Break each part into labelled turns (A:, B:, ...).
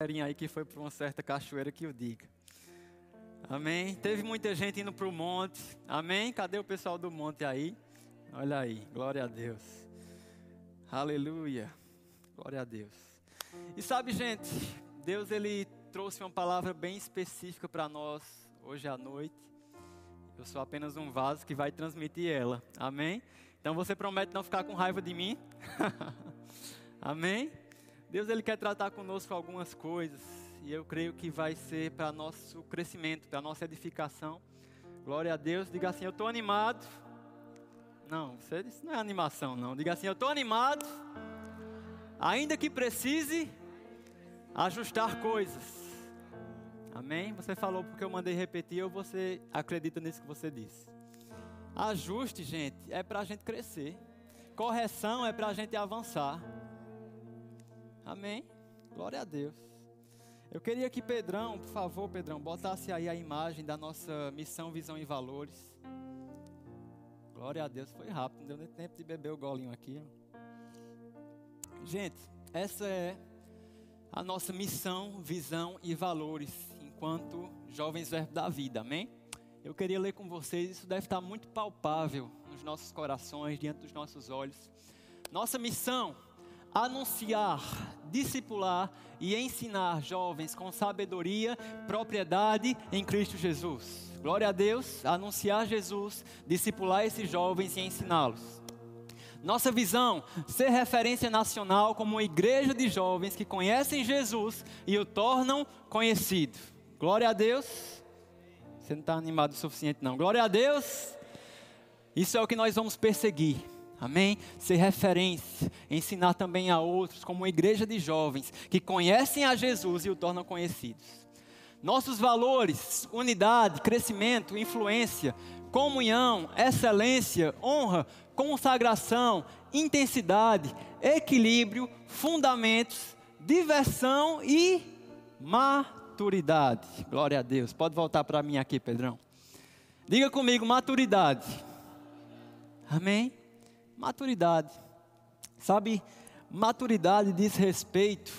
A: aí que foi para uma certa cachoeira que eu diga. Amém? Teve muita gente indo para o monte. Amém? Cadê o pessoal do monte aí? Olha aí, glória a Deus. Aleluia. Glória a Deus. E sabe, gente, Deus ele trouxe uma palavra bem específica para nós hoje à noite. Eu sou apenas um vaso que vai transmitir ela. Amém? Então você promete não ficar com raiva de mim? Amém? Deus ele quer tratar conosco algumas coisas e eu creio que vai ser para nosso crescimento, para nossa edificação. Glória a Deus. Diga assim: Eu estou animado. Não, você disse não é animação, não. Diga assim: Eu estou animado, ainda que precise ajustar coisas. Amém? Você falou porque eu mandei repetir ou você acredita nisso que você disse? Ajuste, gente, é para a gente crescer. Correção é para a gente avançar. Amém? Glória a Deus. Eu queria que Pedrão, por favor, Pedrão, botasse aí a imagem da nossa missão, visão e valores. Glória a Deus, foi rápido, não deu nem tempo de beber o golinho aqui. Gente, essa é a nossa missão, visão e valores enquanto jovens verbo da vida, amém? Eu queria ler com vocês, isso deve estar muito palpável nos nossos corações, diante dos nossos olhos. Nossa missão anunciar, discipular e ensinar jovens com sabedoria, propriedade em Cristo Jesus. Glória a Deus, anunciar Jesus, discipular esses jovens e ensiná-los. Nossa visão, ser referência nacional como uma igreja de jovens que conhecem Jesus e o tornam conhecido. Glória a Deus. Você não está animado o suficiente, não. Glória a Deus. Isso é o que nós vamos perseguir. Amém? Ser referência, ensinar também a outros, como uma igreja de jovens que conhecem a Jesus e o tornam conhecidos. Nossos valores, unidade, crescimento, influência, comunhão, excelência, honra, consagração, intensidade, equilíbrio, fundamentos, diversão e maturidade. Glória a Deus. Pode voltar para mim aqui, Pedrão. Diga comigo, maturidade. Amém? Maturidade. Sabe, maturidade diz respeito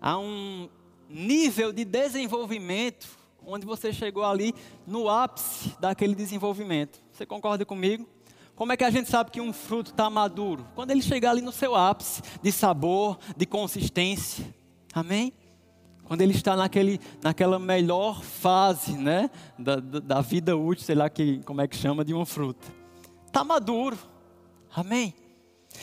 A: a um nível de desenvolvimento onde você chegou ali no ápice daquele desenvolvimento. Você concorda comigo? Como é que a gente sabe que um fruto está maduro? Quando ele chegar ali no seu ápice de sabor, de consistência. Amém? Quando ele está naquele, naquela melhor fase né, da, da vida útil, sei lá que, como é que chama, de uma fruta. Está maduro. Amém?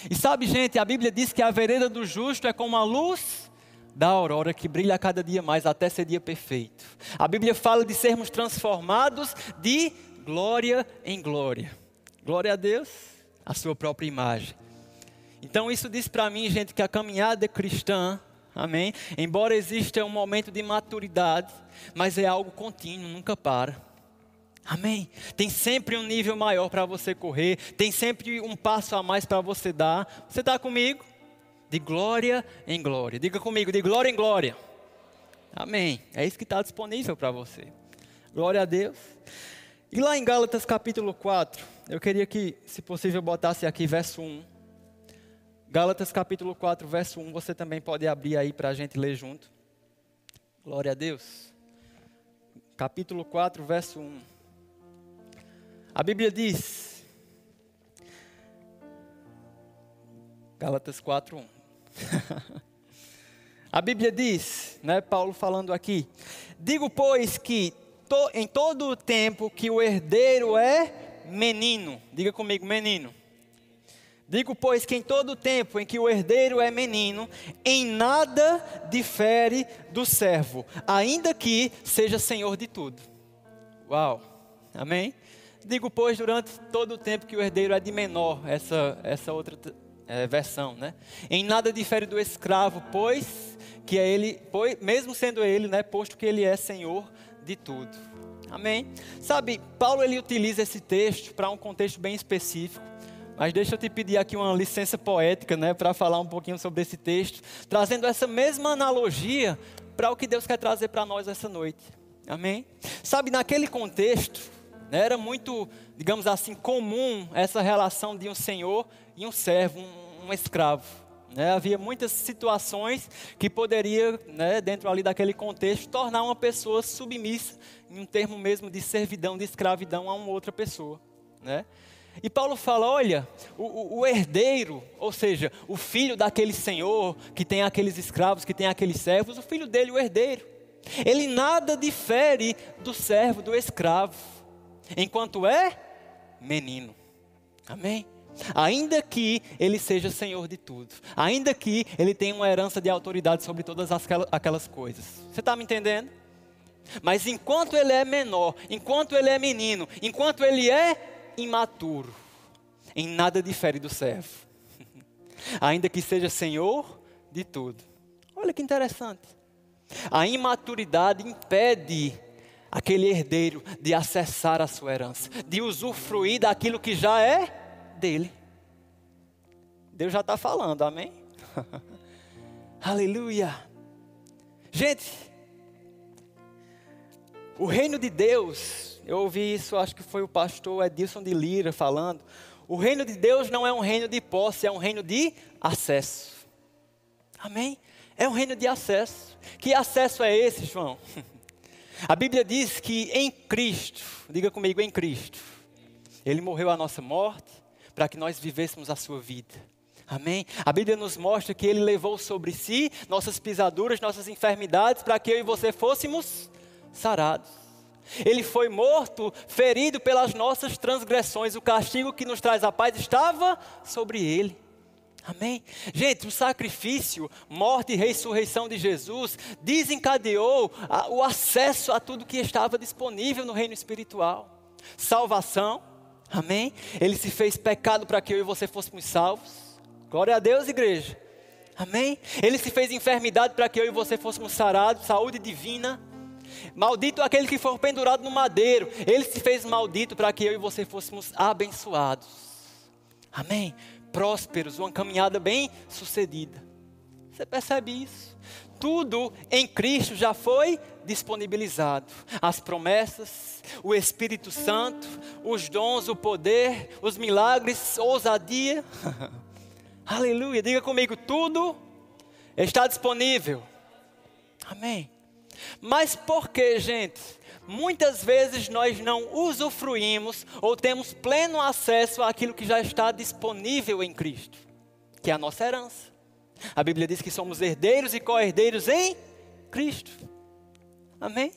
A: E sabe, gente, a Bíblia diz que a vereda do justo é como a luz da aurora que brilha a cada dia mais até ser dia perfeito. A Bíblia fala de sermos transformados de glória em glória. Glória a Deus, a sua própria imagem. Então isso diz para mim, gente, que a caminhada cristã, amém, embora exista um momento de maturidade, mas é algo contínuo, nunca para. Amém? Tem sempre um nível maior para você correr, tem sempre um passo a mais para você dar. Você está comigo? De glória em glória. Diga comigo, de glória em glória. Amém. É isso que está disponível para você. Glória a Deus. E lá em Gálatas capítulo 4, eu queria que, se possível, botasse aqui verso 1. Gálatas capítulo 4, verso 1, você também pode abrir aí para a gente ler junto. Glória a Deus. Capítulo 4, verso 1. A Bíblia diz, Gálatas 4:1. A Bíblia diz, né, Paulo falando aqui: Digo, pois, que to, em todo o tempo que o herdeiro é menino, diga comigo, menino. Digo, pois, que em todo o tempo em que o herdeiro é menino, em nada difere do servo, ainda que seja senhor de tudo. Uau, amém? Digo, pois, durante todo o tempo que o herdeiro é de menor, essa, essa outra é, versão, né? Em nada difere do escravo, pois que é ele, pois, mesmo sendo ele, né, posto que ele é senhor de tudo. Amém? Sabe, Paulo ele utiliza esse texto para um contexto bem específico. Mas deixa eu te pedir aqui uma licença poética, né, para falar um pouquinho sobre esse texto, trazendo essa mesma analogia para o que Deus quer trazer para nós essa noite. Amém? Sabe, naquele contexto? Era muito, digamos assim, comum essa relação de um senhor e um servo, um, um escravo. Né? Havia muitas situações que poderia, né, dentro ali daquele contexto, tornar uma pessoa submissa, em um termo mesmo de servidão, de escravidão a uma outra pessoa. Né? E Paulo fala: olha, o, o, herdeiro, ou seja, o filho daquele senhor que tem aqueles escravos, que tem aqueles servos, o filho dele, o herdeiro, ele nada difere do servo, do escravo, enquanto é menino. Amém? Ainda que ele seja senhor de tudo, ainda que ele tenha uma herança de autoridade sobre todas aquelas coisas. Você está me entendendo? Mas enquanto ele é menor, enquanto ele é menino, enquanto ele é imaturo, em nada difere do servo. ainda que seja senhor de tudo. Olha que interessante. A imaturidade impede aquele herdeiro de acessar a sua herança, de usufruir daquilo que já é dele. Deus já está falando, amém? Aleluia. Gente, o reino de Deus, eu ouvi isso, acho que foi o pastor Edilson de Lira falando. O reino de Deus não é um reino de posse, é um reino de acesso. Amém? É um reino de acesso. Que acesso é esse, João? A Bíblia diz que em Cristo, diga comigo, em Cristo, Ele morreu a nossa morte para que nós vivêssemos a sua vida. Amém? A Bíblia nos mostra que Ele levou sobre si nossas pisaduras, nossas enfermidades, para que eu e você fôssemos sarados. Ele foi morto, ferido pelas nossas transgressões. O castigo que nos traz a paz estava sobre Ele. Amém? Gente, o sacrifício, morte e ressurreição de Jesus desencadeou o acesso a tudo que estava disponível no reino espiritual. Salvação, amém? Ele se fez pecado para que eu e você fôssemos salvos. Glória a Deus, igreja. Amém? Ele se fez enfermidade para que eu e você fôssemos sarados, saúde divina. Maldito aquele que for pendurado no madeiro. Ele se fez maldito para que eu e você fôssemos abençoados. Amém? Prósperos, uma caminhada bem sucedida. Você percebe isso? Tudo em Cristo já foi disponibilizado. As promessas, o Espírito Santo, os dons, o poder, os milagres, ousadia. Aleluia. Diga comigo, tudo está disponível. Amém. Mas por que, gente? Muitas vezes nós não usufruímos ou temos pleno acesso àquilo que já está disponível em Cristo, que é a nossa herança. A Bíblia diz que somos herdeiros e co-herdeiros em Cristo. Amém?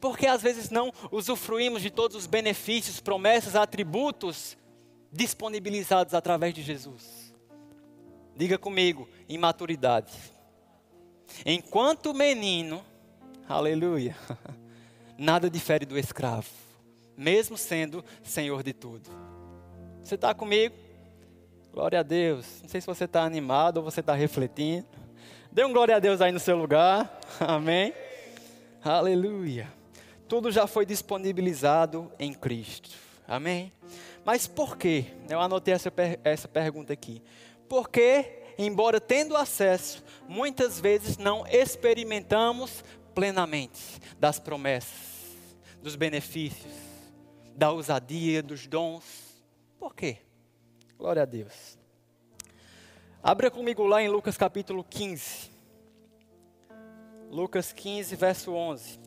A: Porque às vezes não usufruímos de todos os benefícios, promessas, atributos disponibilizados através de Jesus. Diga comigo, imaturidade. Enquanto menino, aleluia. Nada difere do escravo, mesmo sendo senhor de tudo. Você está comigo? Glória a Deus. Não sei se você está animado ou você está refletindo. Dê um glória a Deus aí no seu lugar. Amém. Aleluia. Tudo já foi disponibilizado em Cristo. Amém. Mas por quê? Eu anotei essa, essa pergunta aqui. Porque, embora tendo acesso, muitas vezes não experimentamos plenamente das promessas, dos benefícios, da ousadia, dos dons. Por quê? Glória a Deus. Abra comigo lá em Lucas capítulo 15. Lucas 15, verso 11.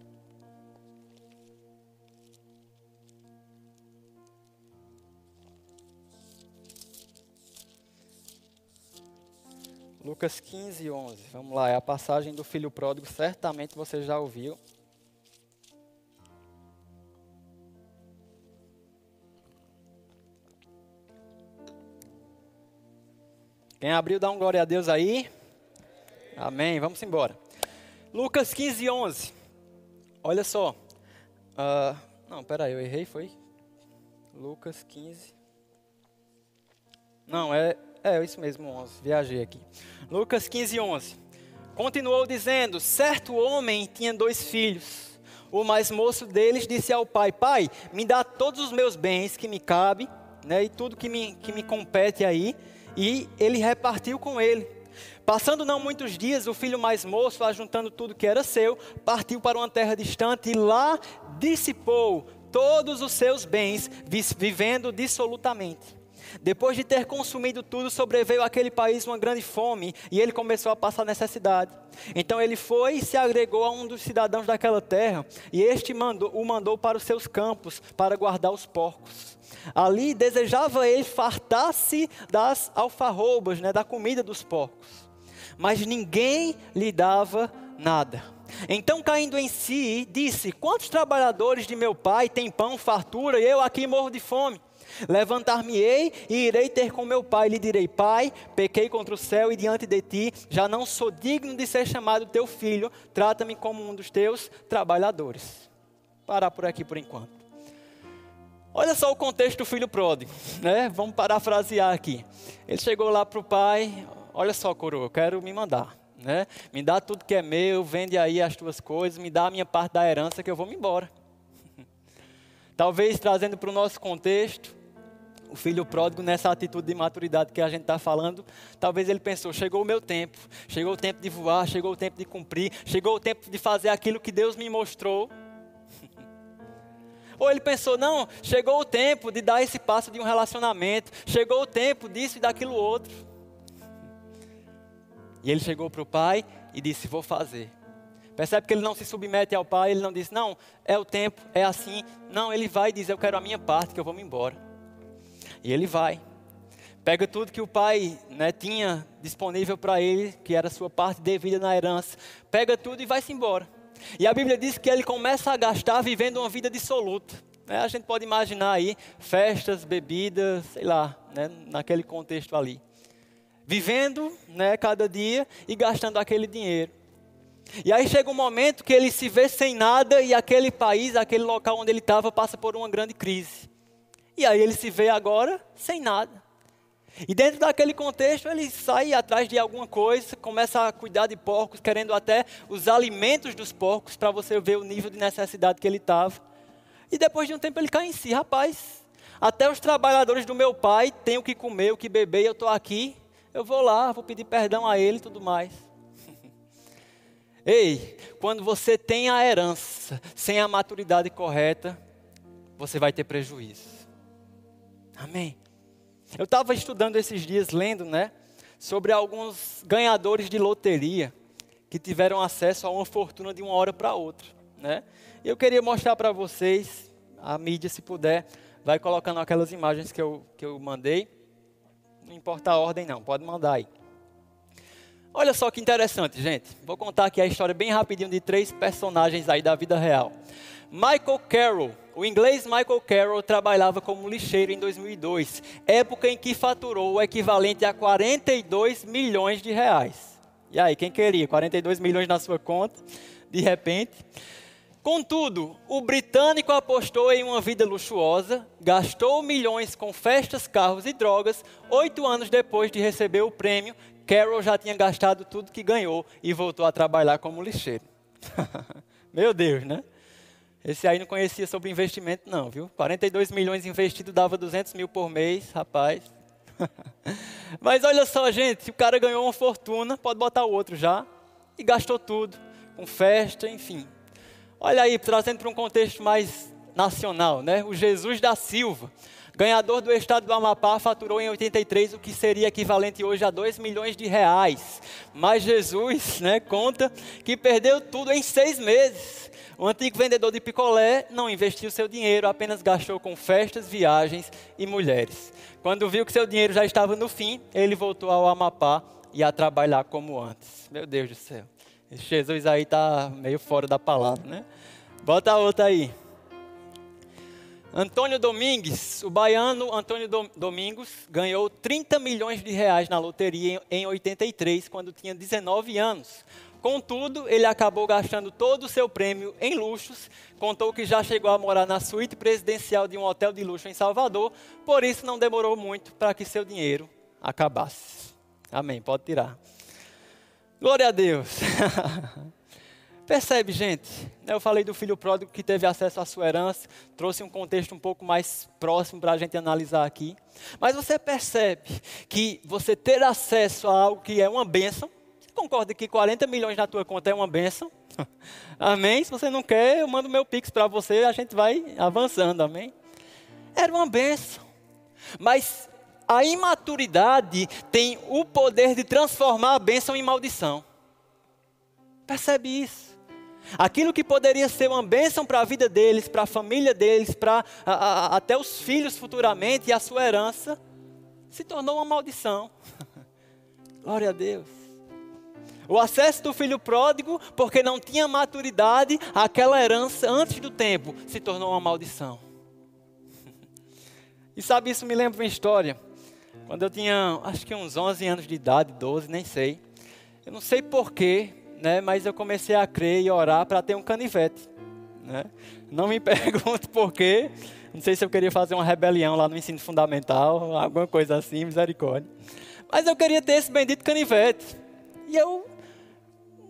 A: Lucas 15, 11. Vamos lá, é a passagem do filho pródigo, certamente você já ouviu. Quem abriu, dá um glória a Deus aí. Amém. Vamos embora. Lucas 15, 11. Olha só. Uh, não, peraí, eu errei, foi? Lucas 15. Não, é é, isso mesmo, 11. Viajei aqui. Lucas 15, 11. Continuou dizendo: Certo homem tinha dois filhos. O mais moço deles disse ao pai: Pai, me dá todos os meus bens que me cabem, né, e tudo que me, que me compete aí. E ele repartiu com ele. Passando não muitos dias, o filho mais moço, ajuntando tudo que era seu, partiu para uma terra distante e lá dissipou todos os seus bens, vivendo dissolutamente. Depois de ter consumido tudo, sobreveio àquele país uma grande fome e ele começou a passar necessidade. Então ele foi e se agregou a um dos cidadãos daquela terra e este mandou, o mandou para os seus campos para guardar os porcos. Ali desejava ele fartar-se das alfarrobas, né, da comida dos porcos. Mas ninguém lhe dava nada. Então, caindo em si, disse: Quantos trabalhadores de meu pai têm pão, fartura, e eu aqui morro de fome? Levantar-me-ei e irei ter com meu pai. Lhe direi: Pai, pequei contra o céu e diante de ti, já não sou digno de ser chamado teu filho. Trata-me como um dos teus trabalhadores. Parar por aqui por enquanto. Olha só o contexto do filho pródigo, né? Vamos parafrasear aqui. Ele chegou lá para o pai: Olha só, coroa, eu quero me mandar. Né? Me dá tudo que é meu, vende aí as tuas coisas, me dá a minha parte da herança que eu vou me embora. Talvez trazendo para o nosso contexto, o filho pródigo nessa atitude de maturidade que a gente está falando, talvez ele pensou: chegou o meu tempo, chegou o tempo de voar, chegou o tempo de cumprir, chegou o tempo de fazer aquilo que Deus me mostrou. Ou ele pensou: não, chegou o tempo de dar esse passo de um relacionamento, chegou o tempo disso e daquilo outro. E ele chegou para o pai e disse: vou fazer. Percebe que ele não se submete ao pai, ele não diz: não, é o tempo, é assim. Não, ele vai e diz: eu quero a minha parte, que eu vou me embora. E ele vai. Pega tudo que o pai né, tinha disponível para ele, que era sua parte devida na herança. Pega tudo e vai-se embora. E a Bíblia diz que ele começa a gastar vivendo uma vida dissoluta. Né? A gente pode imaginar aí festas, bebidas, sei lá, né, naquele contexto ali. Vivendo né, cada dia e gastando aquele dinheiro. E aí chega um momento que ele se vê sem nada e aquele país, aquele local onde ele estava, passa por uma grande crise. E aí ele se vê agora sem nada. E dentro daquele contexto, ele sai atrás de alguma coisa, começa a cuidar de porcos, querendo até os alimentos dos porcos, para você ver o nível de necessidade que ele estava. E depois de um tempo ele cai em si, rapaz. Até os trabalhadores do meu pai têm o que comer, o que beber, eu estou aqui. Eu vou lá, vou pedir perdão a ele e tudo mais. Ei, quando você tem a herança sem a maturidade correta, você vai ter prejuízo. Amém. Eu estava estudando esses dias, lendo, né, sobre alguns ganhadores de loteria que tiveram acesso a uma fortuna de uma hora para outra, né? Eu queria mostrar para vocês, a mídia, se puder, vai colocando aquelas imagens que eu, que eu mandei. Não importa a ordem, não, pode mandar aí. Olha só que interessante, gente. Vou contar aqui a história bem rapidinho de três personagens aí da vida real. Michael Carroll, o inglês Michael Carroll trabalhava como lixeiro em 2002, época em que faturou o equivalente a 42 milhões de reais. E aí, quem queria 42 milhões na sua conta, de repente? Contudo, o britânico apostou em uma vida luxuosa, gastou milhões com festas, carros e drogas. Oito anos depois de receber o prêmio, Carroll já tinha gastado tudo que ganhou e voltou a trabalhar como lixeiro. Meu Deus, né? Esse aí não conhecia sobre investimento, não, viu? 42 milhões investido dava 200 mil por mês, rapaz. Mas olha só, gente, se o cara ganhou uma fortuna, pode botar o outro já, e gastou tudo, com festa, enfim. Olha aí, trazendo para um contexto mais nacional, né? O Jesus da Silva, ganhador do estado do Amapá, faturou em 83 o que seria equivalente hoje a 2 milhões de reais. Mas Jesus, né, conta que perdeu tudo em seis meses. O antigo vendedor de picolé não investiu seu dinheiro, apenas gastou com festas, viagens e mulheres. Quando viu que seu dinheiro já estava no fim, ele voltou ao Amapá e a trabalhar como antes. Meu Deus do céu. Esse Jesus aí está meio fora da palavra, né? Bota outra aí. Antônio Domingues, o baiano Antônio Domingos, ganhou 30 milhões de reais na loteria em 83, quando tinha 19 anos. Contudo, ele acabou gastando todo o seu prêmio em luxos, contou que já chegou a morar na suíte presidencial de um hotel de luxo em Salvador, por isso não demorou muito para que seu dinheiro acabasse. Amém, pode tirar. Glória a Deus. Percebe, gente? Eu falei do filho pródigo que teve acesso à sua herança, trouxe um contexto um pouco mais próximo para a gente analisar aqui. Mas você percebe que você ter acesso a algo que é uma bênção, concorda que 40 milhões na tua conta é uma benção? Amém? Se você não quer, eu mando meu pix para você e a gente vai avançando. Amém? Era uma benção. Mas A imaturidade tem o poder de transformar a bênção em maldição. Percebe isso? Aquilo que poderia ser uma bênção para a vida deles, para a família deles, para até os filhos futuramente e a sua herança, se tornou uma maldição. Glória a Deus. O acesso do filho pródigo, porque não tinha maturidade, aquela herança antes do tempo se tornou uma maldição. E sabe, isso me lembra uma história. Quando eu tinha, acho que uns 11 anos de idade, 12, nem sei. Eu não sei porquê, né, mas eu comecei a crer e orar para ter um canivete. Né? Não me pergunte por quê. Não sei se eu queria fazer uma rebelião lá no ensino fundamental, alguma coisa assim, misericórdia. Mas eu queria ter esse bendito canivete. E eu,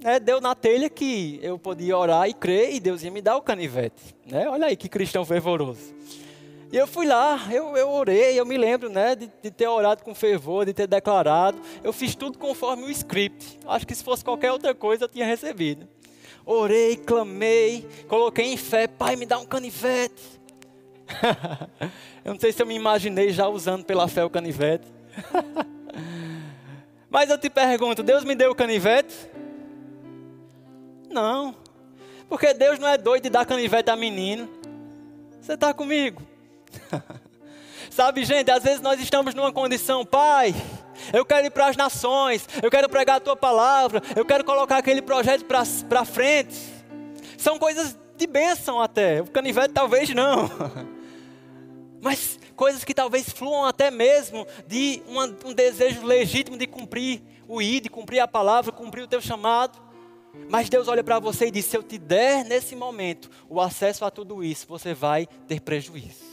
A: né, deu na telha que eu podia orar e crer e Deus ia me dar o canivete. Né? Olha aí que cristão fervoroso. E eu fui lá, eu, eu orei, eu me lembro né, de, de, ter orado com fervor, de ter declarado. Eu fiz tudo conforme o script. Acho que se fosse qualquer outra coisa eu tinha recebido. Orei, clamei, coloquei em fé, Pai, me dá um canivete. eu não sei se eu me imaginei já usando pela fé o canivete. Mas eu te pergunto, Deus me deu o canivete? Não. Porque Deus não é doido de dar canivete a menino. Você está comigo? Sabe, gente, às vezes nós estamos numa condição, pai, eu quero ir para as nações, eu quero pregar a tua palavra, eu quero colocar aquele projeto para frente. São coisas de bênção até, o canivete talvez não. Mas coisas que talvez fluam até mesmo de uma, um desejo legítimo de cumprir o ID, de cumprir a palavra, cumprir o teu chamado. Mas Deus olha para você e diz: se eu te der nesse momento o acesso a tudo isso, você vai ter prejuízo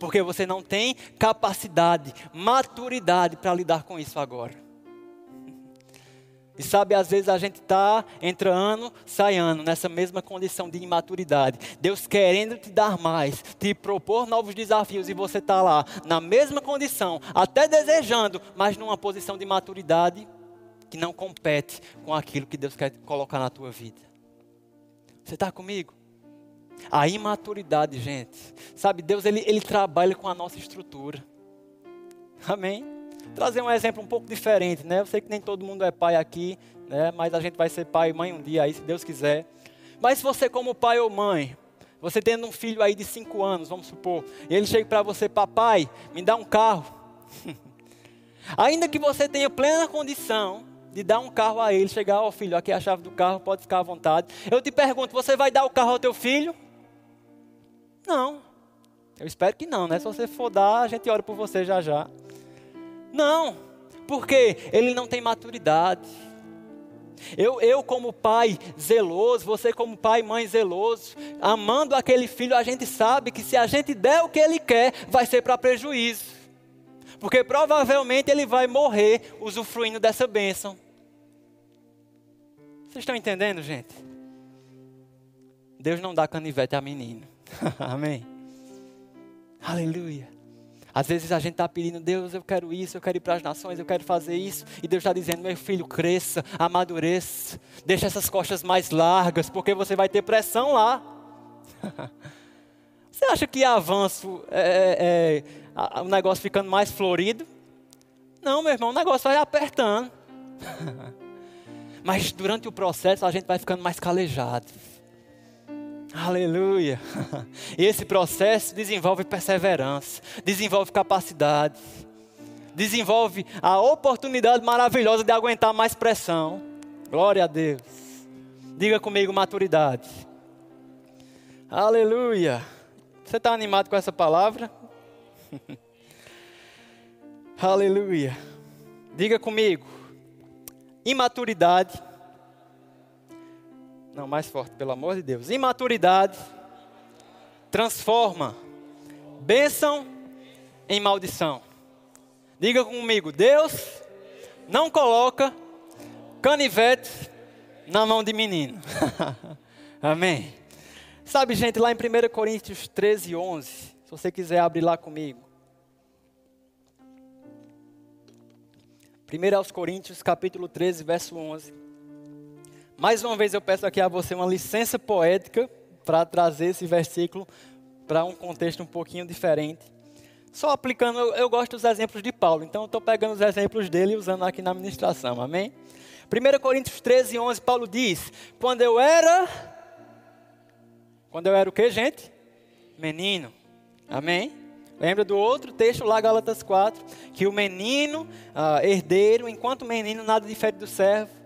A: porque você não tem capacidade, maturidade para lidar com isso agora. E sabe, às vezes a gente está entrando, saindo nessa mesma condição de imaturidade. Deus querendo te dar mais, te propor novos desafios e você está lá na mesma condição, até desejando, mas numa posição de maturidade que não compete com aquilo que Deus quer colocar na tua vida. Você está comigo? A imaturidade, gente. Sabe, Deus ele, ele trabalha com a nossa estrutura. Amém? Trazer um exemplo um pouco diferente, né? Eu sei que nem todo mundo é pai aqui, né? Mas a gente vai ser pai e mãe um dia aí, se Deus quiser. Mas se você como pai ou mãe, você tendo um filho aí de 5 anos, vamos supor, e ele chega para você, papai, me dá um carro. Ainda que você tenha plena condição de dar um carro a ele, chegar, ó oh, filho, aqui é a chave do carro, pode ficar à vontade. Eu te pergunto, você vai dar o carro ao teu filho? Não. Eu espero que não, né? Se você for dar, a gente ora por você já já. Não. Porque ele não tem maturidade. Eu, eu, como pai zeloso, você, como pai e mãe zeloso, amando aquele filho, a gente sabe que se a gente der o que ele quer, vai ser para prejuízo. Porque provavelmente ele vai morrer usufruindo dessa bênção. Vocês estão entendendo, gente? Deus não dá canivete a menino. Amém. Aleluia. Às vezes a gente está pedindo, Deus, eu quero isso, eu quero ir para as nações, eu quero fazer isso. E Deus está dizendo, meu filho, cresça, amadureça, deixa essas costas mais largas, porque você vai ter pressão lá. Você acha que avanço é, é, é o negócio ficando mais florido? Não, meu irmão, o negócio vai apertando. Mas durante o processo a gente vai ficando mais calejado. Aleluia. Esse processo desenvolve perseverança, desenvolve capacidade, desenvolve a oportunidade maravilhosa de aguentar mais pressão. Glória a Deus. Diga comigo maturidade. Aleluia. Você está animado com essa palavra? Aleluia. Diga comigo. Imaturidade não, mais forte, pelo amor de Deus. Imaturidade transforma bênção em maldição. Diga comigo, Deus não coloca canivete na mão de menino. Amém. Sabe, gente, lá em 1 Coríntios 13, 11, se você quiser abrir lá comigo. 1 Coríntios capítulo 13, verso 11. Mais uma vez eu peço aqui a você uma licença poética para trazer esse versículo para um contexto um pouquinho diferente. Só aplicando, eu, gosto dos exemplos de Paulo, então eu estou pegando os exemplos dele e usando aqui na ministração, amém? 1 Coríntios 13, 11, Paulo diz: Quando eu era. Quando eu era o que, gente? Menino. Amém? Lembra do outro texto lá, Galatas 4, que o menino, uh, herdeiro, enquanto menino, nada difere do servo,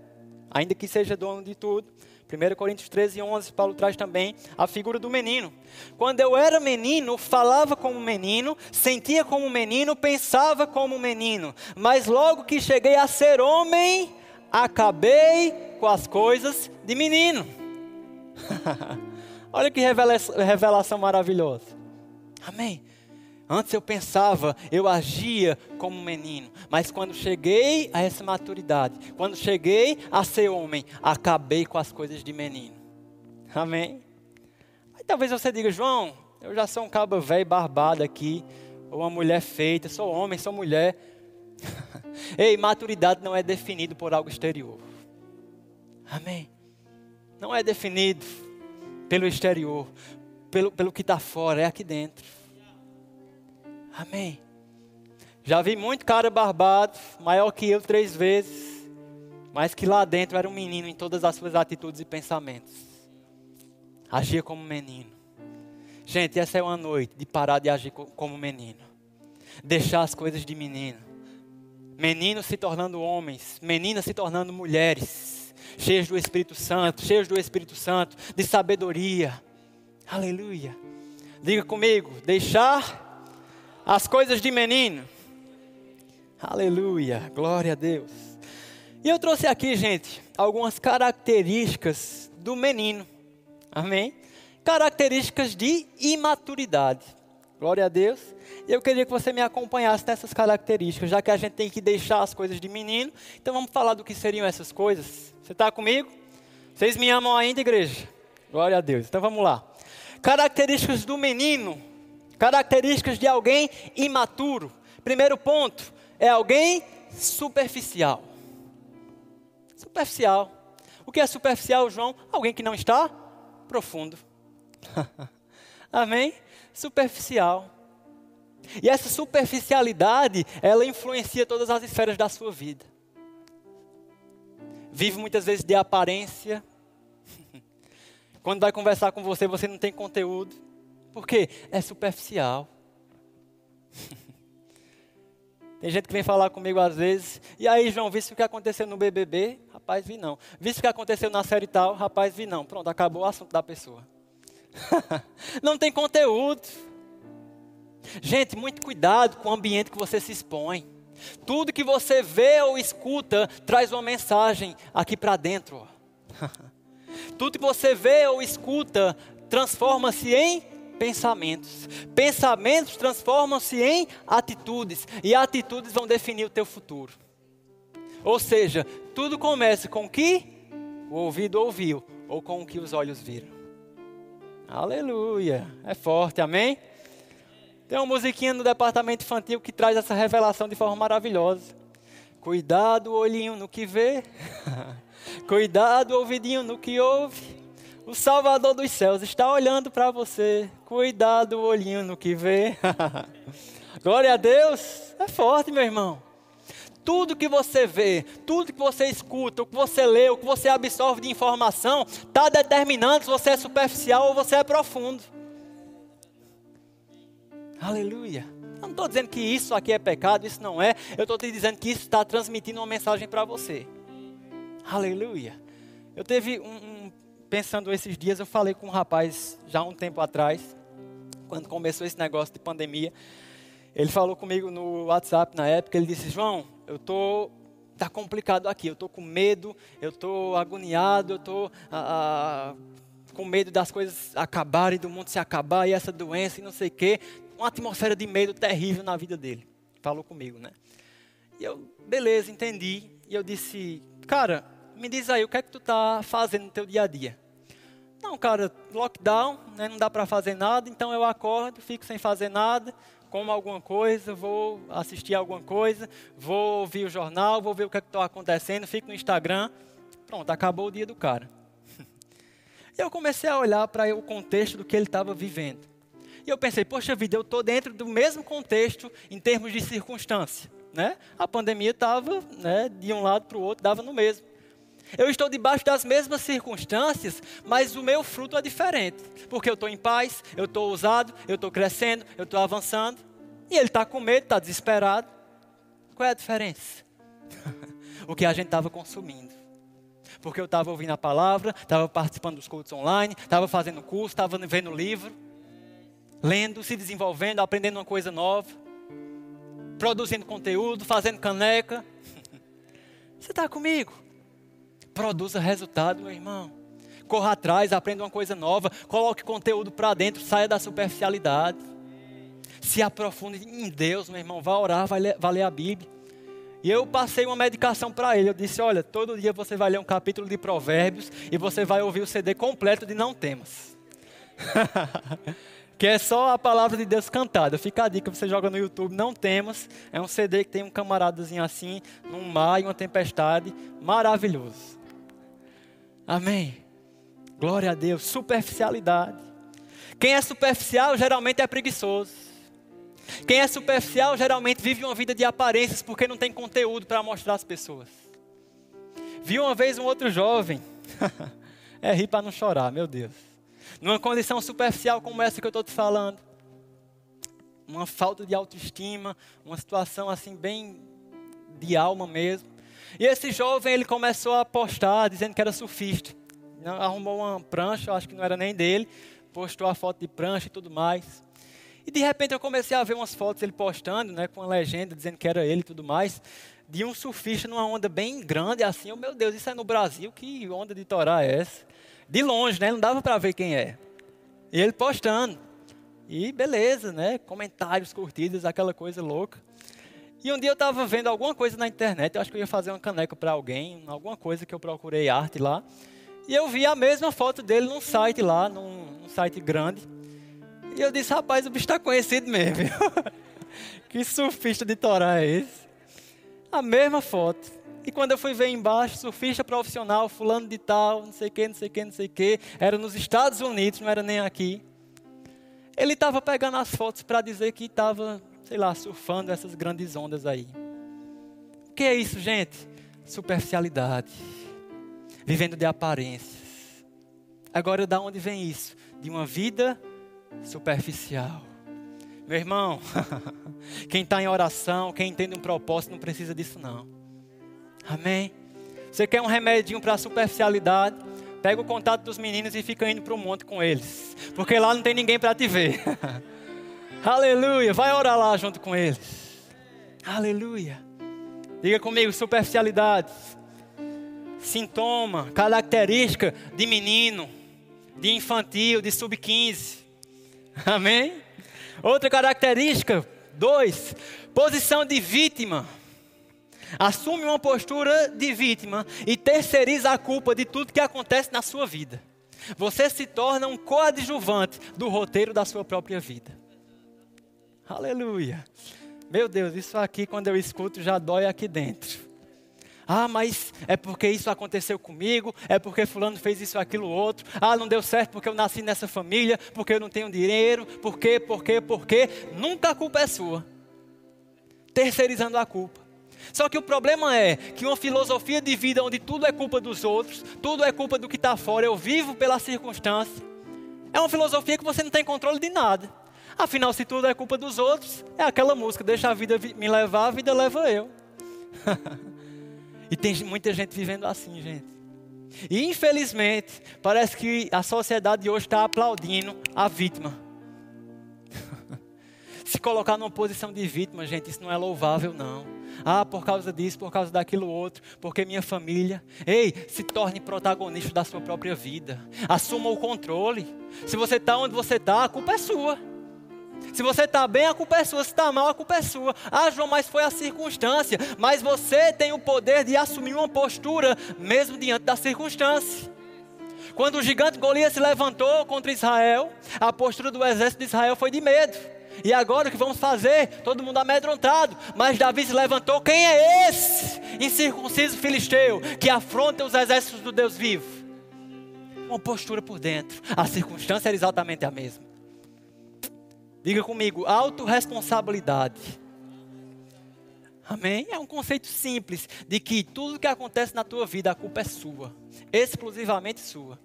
A: ainda que seja dono de tudo. 1 Coríntios 13, 11, Paulo traz também a figura do menino. Quando eu era menino, falava como menino, sentia como menino, pensava como menino. Mas logo que cheguei a ser homem, acabei com as coisas de menino. Olha que revelação maravilhosa. Amém. Antes eu pensava, eu agia como menino, mas quando cheguei a essa maturidade, quando cheguei a ser homem, acabei com as coisas de menino. Amém? Aí talvez você diga, João, eu já sou um cabo velho barbado aqui, ou uma mulher feita, sou homem, sou mulher. Ei, maturidade não é definido por algo exterior. Amém? Não é definido pelo exterior, pelo, pelo que está fora, é aqui dentro. Amém. Já vi muito cara barbado, maior que eu três vezes, mas que lá dentro era um menino em todas as suas atitudes e pensamentos. Agia como menino. Gente, essa é uma noite de parar de agir como menino. Deixar as coisas de menino. Meninos se tornando homens, meninas se tornando mulheres, cheios do Espírito Santo, cheios do Espírito Santo, de sabedoria. Aleluia. Diga comigo, deixar as coisas de menino. Aleluia, glória a Deus. E eu trouxe aqui, gente, algumas características do menino. Amém? Características de imaturidade. Glória a Deus. Eu queria que você me acompanhasse nessas características, já que a gente tem que deixar as coisas de menino. Então vamos falar do que seriam essas coisas. Você está comigo? Vocês me amam ainda, igreja? Glória a Deus. Então vamos lá. Características do menino Características de alguém imaturo. Primeiro ponto é alguém superficial. Superficial. O que é superficial, João? Alguém que não está profundo. Amém? Superficial. E essa superficialidade, ela influencia todas as esferas da sua vida. Vive muitas vezes de aparência. Quando vai conversar com você, você não tem conteúdo. Porque é superficial. Tem gente que vem falar comigo às vezes, e aí, João, visto o que aconteceu no BBB? Rapaz, vi não. Visto o que aconteceu na série tal? Rapaz, vi não. Pronto, acabou o assunto da pessoa. não tem conteúdo. Gente, muito cuidado com o ambiente que você se expõe. Tudo que você vê ou escuta traz uma mensagem aqui para dentro. Tudo que você vê ou escuta transforma-se em pensamentos. Pensamentos transformam-se em atitudes e atitudes vão definir o teu futuro. Ou seja, tudo começa com o que o ouvido ouviu ou com o que os olhos viram. Aleluia! É forte, amém? Tem uma musiquinha no departamento infantil que traz essa revelação de forma maravilhosa. Cuidado, olhinho no que vê. Cuidado, ouvidinho no que ouve. O Salvador dos céus está olhando para você. Cuidado o olhinho no que vê. Glória a Deus. É forte, meu irmão. Tudo que você vê, tudo que você escuta, o que você lê, o que você absorve de informação, está determinando se você é superficial ou você é profundo. Aleluia. Eu não estou dizendo que isso aqui é pecado, isso não é. Eu estou te dizendo que isso está transmitindo uma mensagem para você. Aleluia. Eu teve um, pensando esses dias, eu falei com um rapaz já há um tempo atrás, quando começou esse negócio de pandemia. Ele falou comigo no WhatsApp na época, ele disse: "João, eu tô tá complicado aqui, eu tô com medo, eu tô agoniado, eu tô com medo das coisas acabarem, do mundo se acabar e essa doença e não sei o quê, uma atmosfera de medo terrível na vida dele. Falou comigo, né? E eu, beleza, entendi. E eu disse, cara, me diz aí, o que é que tu tá fazendo no teu dia a dia? Não, cara, lockdown, né, não dá para fazer nada, então eu acordo, fico sem fazer nada, como alguma coisa, vou assistir alguma coisa, vou ouvir o jornal, vou ver o que é está acontecendo, fico no Instagram. Pronto, acabou o dia do cara. eu comecei a olhar para o contexto do que ele estava vivendo. E eu pensei, poxa vida, eu estou dentro do mesmo contexto em termos de circunstância. Né? A pandemia estava né, de um lado para o outro, dava no mesmo. Eu estou debaixo das mesmas circunstâncias, mas o meu fruto é diferente. Porque eu estou em paz, eu estou ousado, eu estou crescendo, eu estou avançando. E ele está com medo, está desesperado. Qual é a diferença? o que a gente estava consumindo. Porque eu estava ouvindo a palavra, estava participando dos cultos online, estava fazendo curso, estava vendo livro, lendo, se desenvolvendo, aprendendo uma coisa nova, produzindo conteúdo, fazendo caneca. Você está comigo? Produza resultado, meu irmão. Corra atrás, aprenda uma coisa nova, coloque conteúdo para dentro, saia da superficialidade. Se aprofunde em Deus, meu irmão. Vá orar, vai ler, ler a Bíblia. E eu passei uma medicação para ele. Eu disse: Olha, todo dia você vai ler um capítulo de Provérbios e você vai ouvir o CD completo de Não Temas. que é só a palavra de Deus cantada. Fica a dica, você joga no YouTube Não Temas. É um CD que tem um camaradazinho assim, num mar e uma tempestade. Maravilhoso. Amém. Glória a Deus. Superficialidade. Quem é superficial geralmente é preguiçoso. Quem é superficial geralmente vive uma vida de aparências porque não tem conteúdo para mostrar às pessoas. Vi uma vez um outro jovem, é rir para não chorar, meu Deus. Numa condição superficial como essa que eu estou te falando, uma falta de autoestima, uma situação assim bem de alma mesmo. E esse jovem ele começou a postar dizendo que era surfista. Arrumou uma prancha, acho que não era nem dele, postou a foto de prancha e tudo mais. E de repente eu comecei a ver umas fotos ele postando, né, com uma legenda dizendo que era ele e tudo mais, de um surfista numa onda bem grande, assim, oh, meu Deus, isso é no Brasil, que onda de torá é essa? De longe, né, não dava para ver quem é. E ele postando. E beleza, né, comentários, curtidas, aquela coisa louca. E um dia eu estava vendo alguma coisa na internet, eu acho que eu ia fazer uma caneca para alguém, alguma coisa que eu procurei arte lá. E eu vi a mesma foto dele num site lá, num, num site grande. E eu disse, rapaz, o bicho está conhecido mesmo. que surfista de Torá é esse? A mesma foto. E quando eu fui ver embaixo, surfista profissional, fulano de tal, não sei o que, não sei o que, não sei o que, era nos Estados Unidos, não era nem aqui. Ele estava pegando as fotos para dizer que estava, sei lá, surfando essas grandes ondas aí. O que é isso, gente? Superficialidade. Vivendo de aparências. Agora, da onde vem isso? De uma vida superficial. Meu irmão, quem está em oração, quem entende um propósito, não precisa disso não. Amém? Você quer um remedinho para a superficialidade? Pega o contato dos meninos e fica indo para o monte com eles. Porque lá não tem ninguém para te ver. Aleluia. Vai orar lá junto com eles. Aleluia. Diga comigo, superficialidade. Sintoma, característica de menino, de infantil, de sub-15. Amém? Outra característica, dois, posição de vítima. Assume uma postura de vítima e terceiriza a culpa de tudo que acontece na sua vida. Você se torna um coadjuvante do roteiro da sua própria vida. Aleluia. Meu Deus, isso aqui quando eu escuto já dói aqui dentro. Ah, mas é porque isso aconteceu comigo, é porque fulano fez isso, aquilo, outro. Ah, não deu certo porque eu nasci nessa família, porque eu não tenho dinheiro, por quê, por quê, por quê. Nunca a culpa é sua. Terceirizando a culpa. Só que o problema é que uma filosofia de vida onde tudo é culpa dos outros, tudo é culpa do que está fora, eu vivo pela circunstância, é uma filosofia que você não tem controle de nada. Afinal, se tudo é culpa dos outros, é aquela música, deixa a vida me levar, a vida leva eu. E tem muita gente vivendo assim, gente. E infelizmente, parece que a sociedade hoje está aplaudindo a vítima. Se colocar numa posição de vítima, gente, isso não é louvável, não. Ah, por causa disso, por causa daquilo outro, porque minha família. Ei, se torne protagonista da sua própria vida. Assuma o controle. Se você está onde você está, a culpa é sua. Se você está bem, a culpa é sua. Se está mal, a culpa é sua. Ah, João, mas foi a circunstância. Mas você tem o poder de assumir uma postura, mesmo diante da circunstância. Quando o gigante Golias se levantou contra Israel, a postura do exército de Israel foi de medo. E agora o que vamos fazer? Todo mundo amedrontado. Mas Davi se levantou. Quem é esse incircunciso filisteu que afronta os exércitos do Deus vivo? Uma postura por dentro. A circunstância era exatamente a mesma. Diga comigo, autorresponsabilidade. Amém? É um conceito simples de que tudo que acontece na tua vida, a culpa é sua, exclusivamente sua.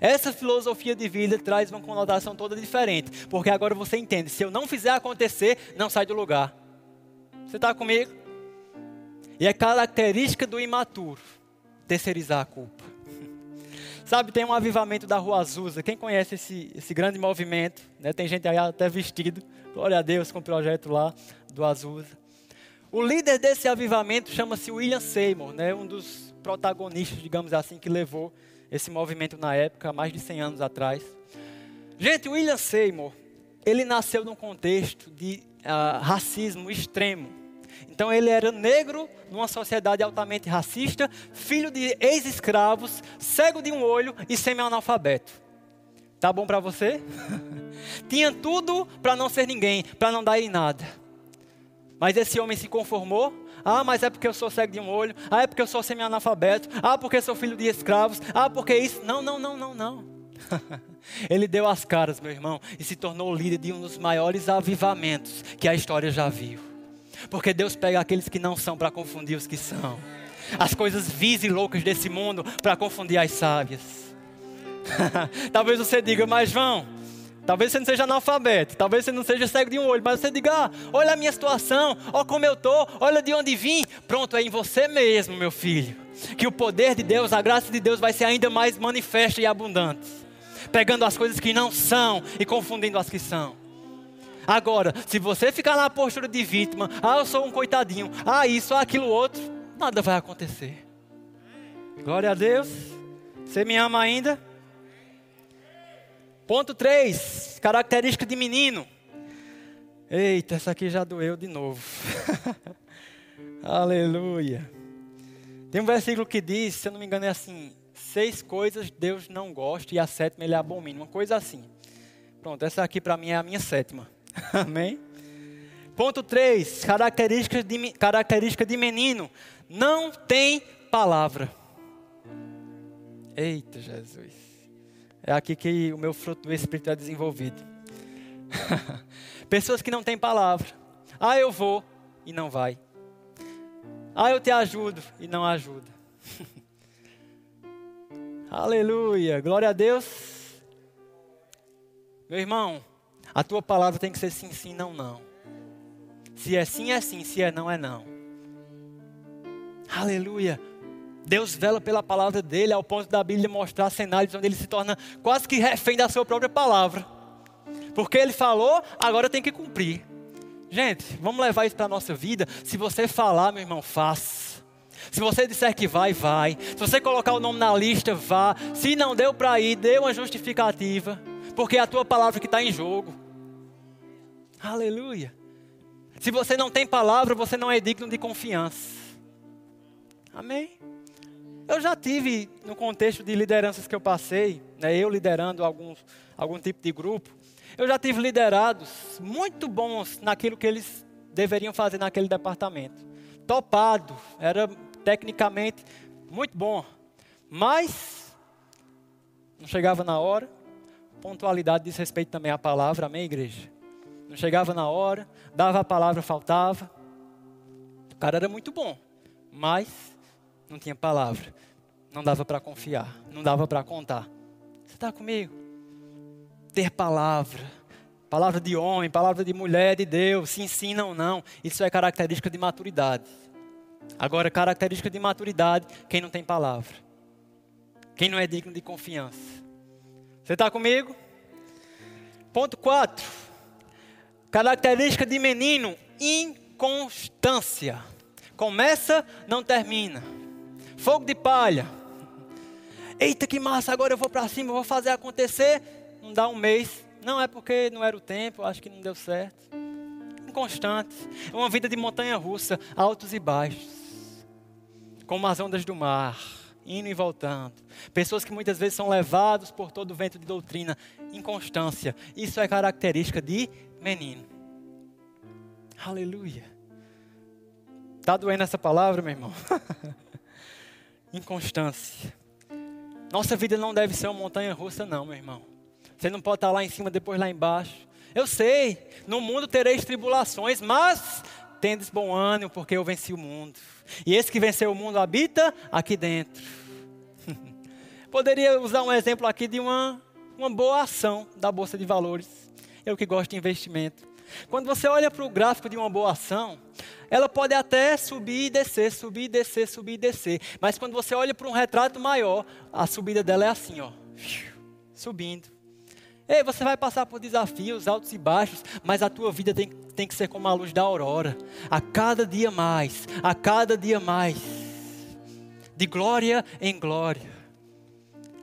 A: Essa filosofia de vida traz uma conotação toda diferente, porque agora você entende: se eu não fizer acontecer, não sai do lugar. Você está comigo? E é característica do imaturo terceirizar a culpa. Sabe, tem um avivamento da Rua Azusa. Quem conhece esse, esse grande movimento? Né? Tem gente aí até vestido. Glória a Deus com o projeto lá do Azusa. O líder desse avivamento chama-se William Seymour, né? um dos protagonistas, digamos assim, que levou esse movimento na época, há mais de 100 anos atrás. Gente, William Seymour, ele nasceu num contexto de uh, racismo extremo. Então ele era negro numa sociedade altamente racista, filho de ex-escravos, cego de um olho e semi-analfabeto. Tá bom para você? Tinha tudo para não ser ninguém, para não dar em nada. Mas esse homem se conformou. Ah, mas é porque eu sou cego de um olho. Ah, é porque eu sou semi-analfabeto. Ah, porque sou filho de escravos. Ah, porque isso. Não, não, não, não, não. Ele deu as caras, meu irmão, e se tornou líder de um dos maiores avivamentos que a história já viu. Porque Deus pega aqueles que não são para confundir os que são. As coisas vis e loucas desse mundo para confundir as sábias. talvez você diga, mas vão. Talvez você não seja analfabeto, talvez você não seja cego de um olho, mas você diga: ah, olha a minha situação, olha como eu estou, olha de onde vim. Pronto, é em você mesmo, meu filho. Que o poder de Deus, a graça de Deus vai ser ainda mais manifesta e abundante. Pegando as coisas que não são e confundindo as que são. Agora, se você ficar na postura de vítima, ah, eu sou um coitadinho, ah, isso, ah, aquilo outro, nada vai acontecer. Glória a Deus. Você me ama ainda? Ponto 3, característica de menino. Eita, essa aqui já doeu de novo. Aleluia. Tem um versículo que diz, se eu não me engano, é assim: seis coisas Deus não gosta e a sétima ele abomina. Uma coisa assim. Pronto, essa aqui para mim é a minha sétima. Amém? Ponto 3, característica de, característica de menino. Não tem palavra. Eita Jesus. É aqui que o meu fruto do Espírito é desenvolvido. Pessoas que não têm palavra. Ah, eu vou e não vai. Ah, eu te ajudo e não ajuda. Aleluia. Glória a Deus. Meu irmão, a tua palavra tem que ser sim, sim, não, não. Se é sim, é sim. Se é não, é não. Aleluia. Deus vela pela palavra dele ao ponto da Bíblia mostrar cenários onde ele se torna quase que refém da sua própria palavra. Porque ele falou, agora tem que cumprir. Gente, vamos levar isso para a nossa vida. Se você falar, meu irmão, faça. Se você disser que vai, vai. Se você colocar o nome na lista, vá. Se não deu para ir, dê uma justificativa. Porque é a tua palavra que está em jogo. Aleluia. Se você não tem palavra, você não é digno de confiança. Amém? Eu já tive, no contexto de lideranças que eu passei, né, eu liderando alguns, algum tipo de grupo, eu já tive liderados muito bons naquilo que eles deveriam fazer naquele departamento. Topado, era tecnicamente muito bom, mas não chegava na hora. Pontualidade diz respeito também à palavra, amém, igreja? Não chegava na hora, dava a palavra, faltava. O cara era muito bom, mas não tinha palavra. Não dava para confiar, não dava para contar. Você está comigo? Ter palavra, palavra de homem, palavra de mulher, de Deus, sim, sim, não, não. Isso é característica de maturidade. Agora, característica de maturidade, quem não tem palavra. Quem não é digno de confiança. Você está comigo? Ponto 4. Característica de menino: inconstância. Começa, não termina. Fogo de palha. Eita, que massa, agora eu vou para cima, vou fazer acontecer. Não dá um mês. Não é porque não era o tempo, acho que não deu certo. Inconstante. É uma vida de montanha russa, altos e baixos. Como as ondas do mar indo e voltando. Pessoas que muitas vezes são levados por todo o vento de doutrina, inconstância. Isso é característica de menino. Aleluia. Está doendo essa palavra, meu irmão? Inconstância. Nossa vida não deve ser uma montanha russa, não, meu irmão. Você não pode estar lá em cima, depois lá embaixo. Eu sei, no mundo tereis tribulações, mas tendes bom ânimo, porque eu venci o mundo. E esse que venceu o mundo habita aqui dentro. Poderia usar um exemplo aqui de uma, uma boa ação da Bolsa de Valores. Eu que gosto de investimento. Quando você olha para o gráfico de uma boa ação, ela pode até subir e descer, subir e descer, subir e descer. Mas quando você olha para um retrato maior, a subida dela é assim, ó, subindo. Ei, você vai passar por desafios altos e baixos, mas a tua vida tem, tem que ser como a luz da aurora. A cada dia mais, a cada dia mais. De glória em glória.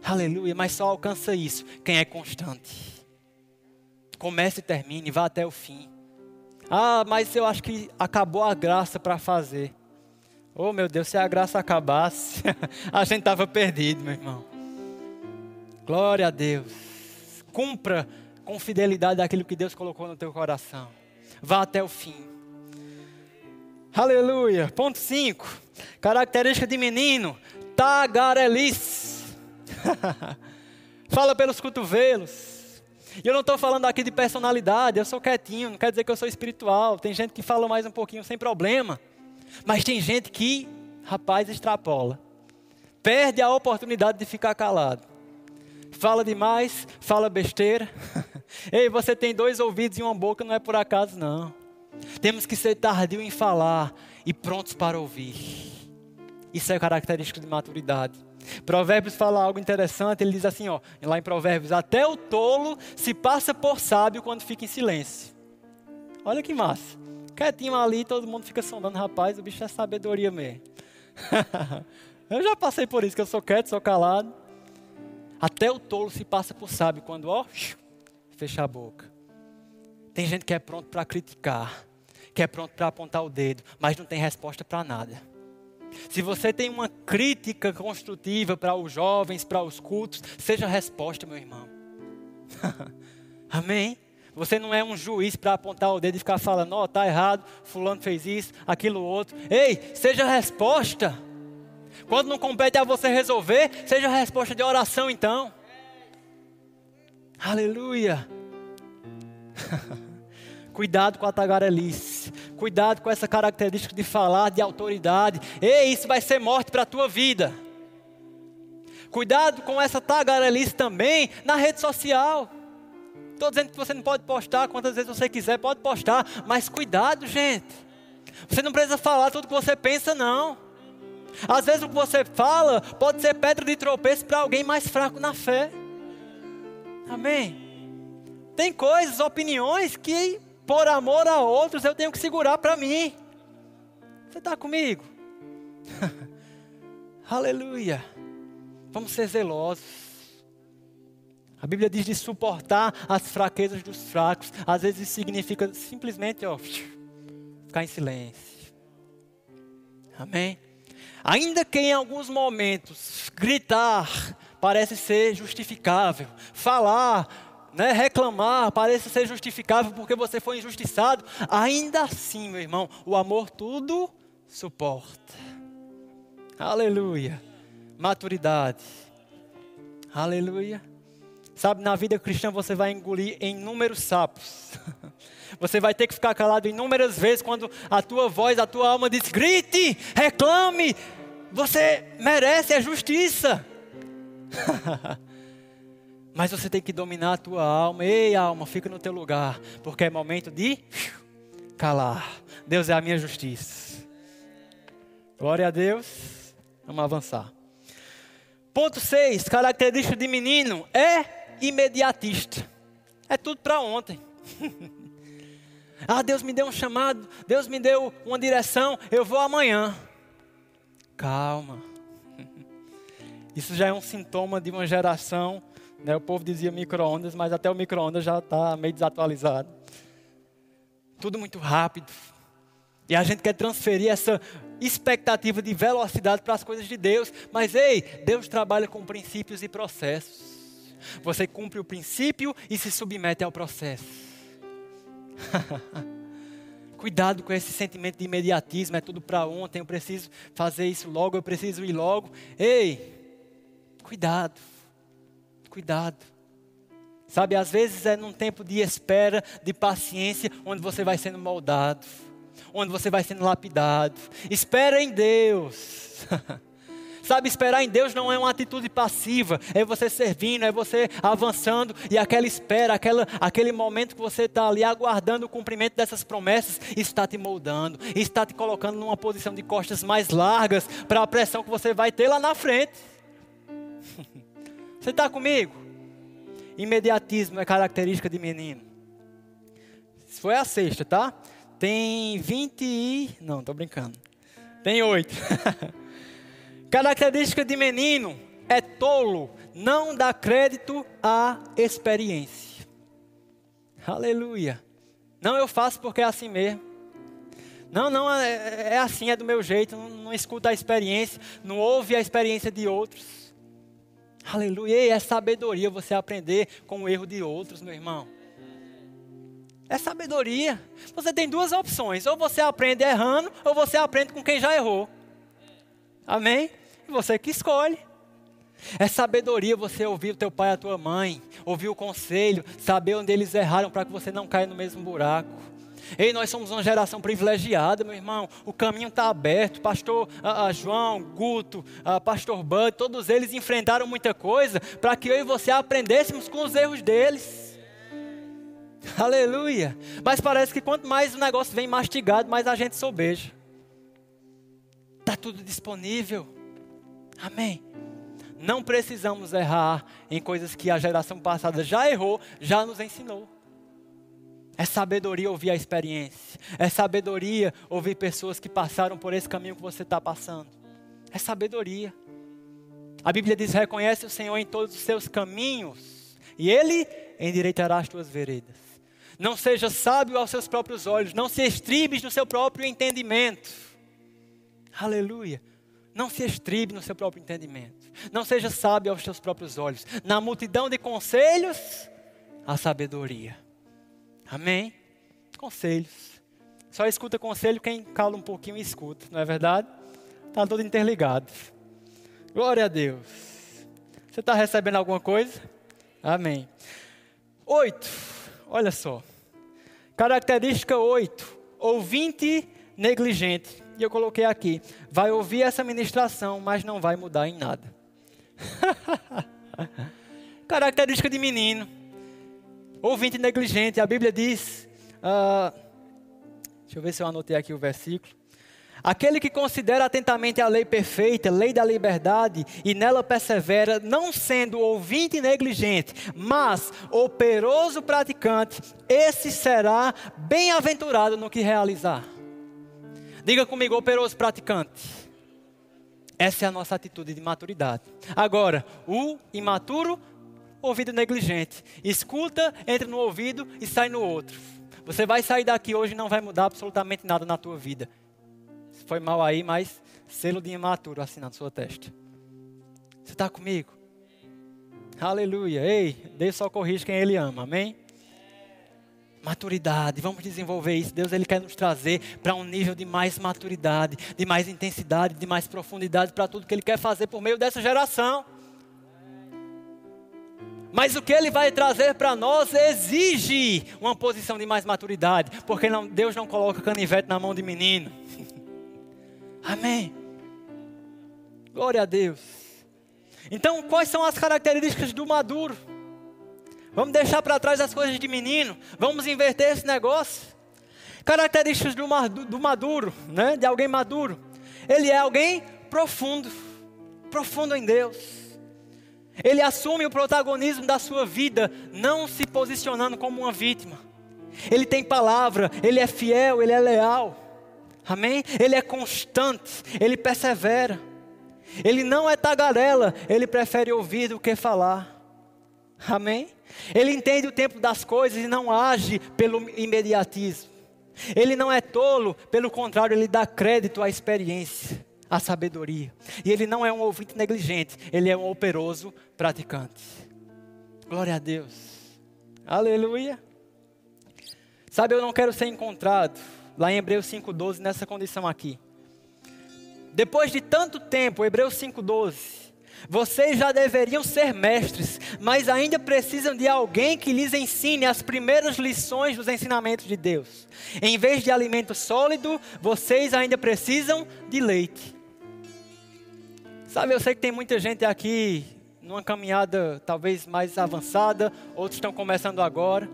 A: Aleluia, mas só alcança isso quem é constante. Comece e termine, vá até o fim. Ah, mas eu acho que acabou a graça para fazer. Oh, meu Deus, se a graça acabasse, a gente estava perdido, meu irmão. Glória a Deus. Cumpra com fidelidade aquilo que Deus colocou no teu coração. Vá até o fim. Aleluia. Ponto 5. Característica de menino: tagarelice. Fala pelos cotovelos. E eu não estou falando aqui de personalidade, eu sou quietinho, não quer dizer que eu sou espiritual. Tem gente que fala mais um pouquinho sem problema. Mas tem gente que, rapaz, extrapola. Perde a oportunidade de ficar calado. Fala demais, fala besteira. Ei, você tem dois ouvidos e uma boca, não é por acaso, não. Temos que ser tardio em falar e prontos para ouvir. Isso é característica de maturidade. Provérbios fala algo interessante, ele diz assim, ó, lá em Provérbios, até o tolo se passa por sábio quando fica em silêncio. Olha que massa. Quietinho ali, todo mundo fica sondando, rapaz, o bicho é sabedoria mesmo. eu já passei por isso, que eu sou quieto, sou calado. Até o tolo se passa por sábio quando, ó, fecha a boca. Tem gente que é pronto para criticar, que é pronto para apontar o dedo, mas não tem resposta para nada. Se você tem uma crítica construtiva para os jovens, para os cultos, seja resposta, meu irmão. Amém? Você não é um juiz para apontar o dedo e ficar falando, ó, oh, tá errado, fulano fez isso, aquilo outro. Ei, seja resposta. Quando não compete a você resolver, seja resposta de oração então. Aleluia. Cuidado com a tagarelice. Cuidado com essa característica de falar de autoridade. Ei, isso vai ser morte para a tua vida. Cuidado com essa tagarelice também na rede social. Estou dizendo que você não pode postar quantas vezes você quiser, pode postar, mas cuidado, gente. Você não precisa falar tudo que você pensa, não. Às vezes o que você fala pode ser pedra de tropeço para alguém mais fraco na fé. Amém? Tem coisas, opiniões que por amor a outros, eu tenho que segurar para mim. Você está comigo? Aleluia. Vamos ser zelosos. A Bíblia diz de suportar as fraquezas dos fracos. Às vezes significa simplesmente ó, ficar em silêncio. Amém? Ainda que em alguns momentos gritar parece ser justificável, falar né, reclamar, parece ser justificável porque você foi injustiçado, ainda assim, meu irmão, o amor tudo suporta. Aleluia. Maturidade. Aleluia. Sabe, na vida cristã você vai engolir inúmeros sapos. Você vai ter que ficar calado inúmeras vezes quando a tua voz, a tua alma diz: grite, reclame. Você merece a justiça. Mas você tem que dominar a tua alma. Ei, alma, fica no teu lugar, porque é momento de calar. Deus é a minha justiça. Glória a Deus. Vamos avançar. Ponto 6, característica de menino é imediatista. É tudo para ontem. ah, Deus me deu um chamado, Deus me deu uma direção, eu vou amanhã. Calma. Isso já é um sintoma de uma geração né? O povo dizia micro-ondas, mas até o micro-ondas já está meio desatualizado. Tudo muito rápido. E a gente quer transferir essa expectativa de velocidade para as coisas de Deus. Mas ei, Deus trabalha com princípios e processos. Você cumpre o princípio e se submete ao processo. Cuidado com esse sentimento de imediatismo, é tudo para ontem, eu preciso fazer isso logo, eu preciso ir logo. Ei, cuidado. Cuidado. Sabe, às vezes é num tempo de espera, de paciência, onde você vai sendo moldado, onde você vai sendo lapidado. Espera em Deus. Sabe, esperar em Deus não é uma atitude passiva, é você servindo, é você avançando e aquela espera, aquela, aquele momento que você está ali aguardando o cumprimento dessas promessas, está te moldando, está te colocando numa posição de costas mais largas para a pressão que você vai ter lá na frente. Você está comigo? Imediatismo é característica de menino. Isso foi a sexta, tá? Tem 20 e. Não, tô brincando. Tem oito. característica de menino é tolo, não dá crédito à experiência. Aleluia. Não, eu faço porque é assim mesmo. Não, não, é, é assim, é do meu jeito. Não, não escuta a experiência, não ouve a experiência de outros. Aleluia. E é sabedoria você aprender com o erro de outros, meu irmão. É sabedoria. Você tem duas opções: ou você aprende errando, ou você aprende com quem já errou. Amém? E você que escolhe. É sabedoria você ouvir o teu pai e a tua mãe, ouvir o conselho, saber onde eles erraram para que você não caia no mesmo buraco. Ei, nós somos uma geração privilegiada, meu irmão. O caminho está aberto. Pastor uh, uh, João, Guto, uh, Pastor Bud, todos eles enfrentaram muita coisa para que eu e você aprendêssemos com os erros deles. Aleluia. Mas parece que quanto mais o negócio vem mastigado, mais a gente sobeja. Está tudo disponível. Amém. Não precisamos errar em coisas que a geração passada já errou, já nos ensinou. É sabedoria ouvir a experiência. É sabedoria ouvir pessoas que passaram por esse caminho que você está passando. É sabedoria. A Bíblia diz: reconhece o Senhor em todos os seus caminhos, e Ele endireitará as tuas veredas. Não seja sábio aos seus próprios olhos, não se estribes no seu próprio entendimento. Aleluia. Não se estribe no seu próprio entendimento. Não seja sábio aos seus próprios olhos. Na multidão de conselhos, a sabedoria. Amém? Conselhos. Só escuta conselho quem cala um pouquinho e escuta, não é verdade? Está tudo interligado. Glória a Deus. Você está recebendo alguma coisa? Amém. Oito. Olha só. Característica oito. Ouvinte negligente. E eu coloquei aqui. Vai ouvir essa ministração, mas não vai mudar em nada. Característica de menino Ouvinte negligente, a Bíblia diz. Uh, deixa eu ver se eu anotei aqui o versículo. Aquele que considera atentamente a lei perfeita, lei da liberdade, e nela persevera, não sendo ouvinte negligente, mas operoso praticante, esse será bem-aventurado no que realizar. Diga comigo, operoso praticante. Essa é a nossa atitude de maturidade. Agora, o imaturo ouvido negligente. Escuta, entra no ouvido e sai no outro. Você vai sair daqui hoje e não vai mudar absolutamente nada na tua vida. Foi mal aí, mas selo de imaturo assim na sua testa. Você está comigo? Aleluia. Ei, Deus só corrige quem Ele ama. Amém? Maturidade, vamos desenvolver isso. Deus ele quer nos trazer para um nível de mais maturidade, de mais intensidade, de mais profundidade para tudo que Ele quer fazer por meio dessa geração. Mas o que ele vai trazer para nós exige uma posição de mais maturidade, porque não, Deus não coloca canivete na mão de menino. Amém. Glória a Deus. Então, quais são as características do maduro? Vamos deixar para trás as coisas de menino, vamos inverter esse negócio. Características do, do maduro, né? de alguém maduro. Ele é alguém profundo, profundo em Deus. Ele assume o protagonismo da sua vida, não se posicionando como uma vítima. Ele tem palavra, ele é fiel, ele é leal. Amém? Ele é constante, ele persevera. Ele não é tagarela, ele prefere ouvir do que falar. Amém? Ele entende o tempo das coisas e não age pelo imediatismo. Ele não é tolo, pelo contrário, ele dá crédito à experiência a sabedoria. E ele não é um ouvinte negligente, ele é um operoso praticante. Glória a Deus. Aleluia. Sabe, eu não quero ser encontrado lá em Hebreus 5,12 nessa condição aqui. Depois de tanto tempo, Hebreus 5,12, Vocês já deveriam ser mestres, mas ainda precisam de alguém que lhes ensine as primeiras lições dos ensinamentos de Deus. Em vez de alimento sólido, vocês ainda precisam de leite. Sabe, eu sei que tem muita gente aqui numa caminhada talvez mais avançada, outros estão começando agora.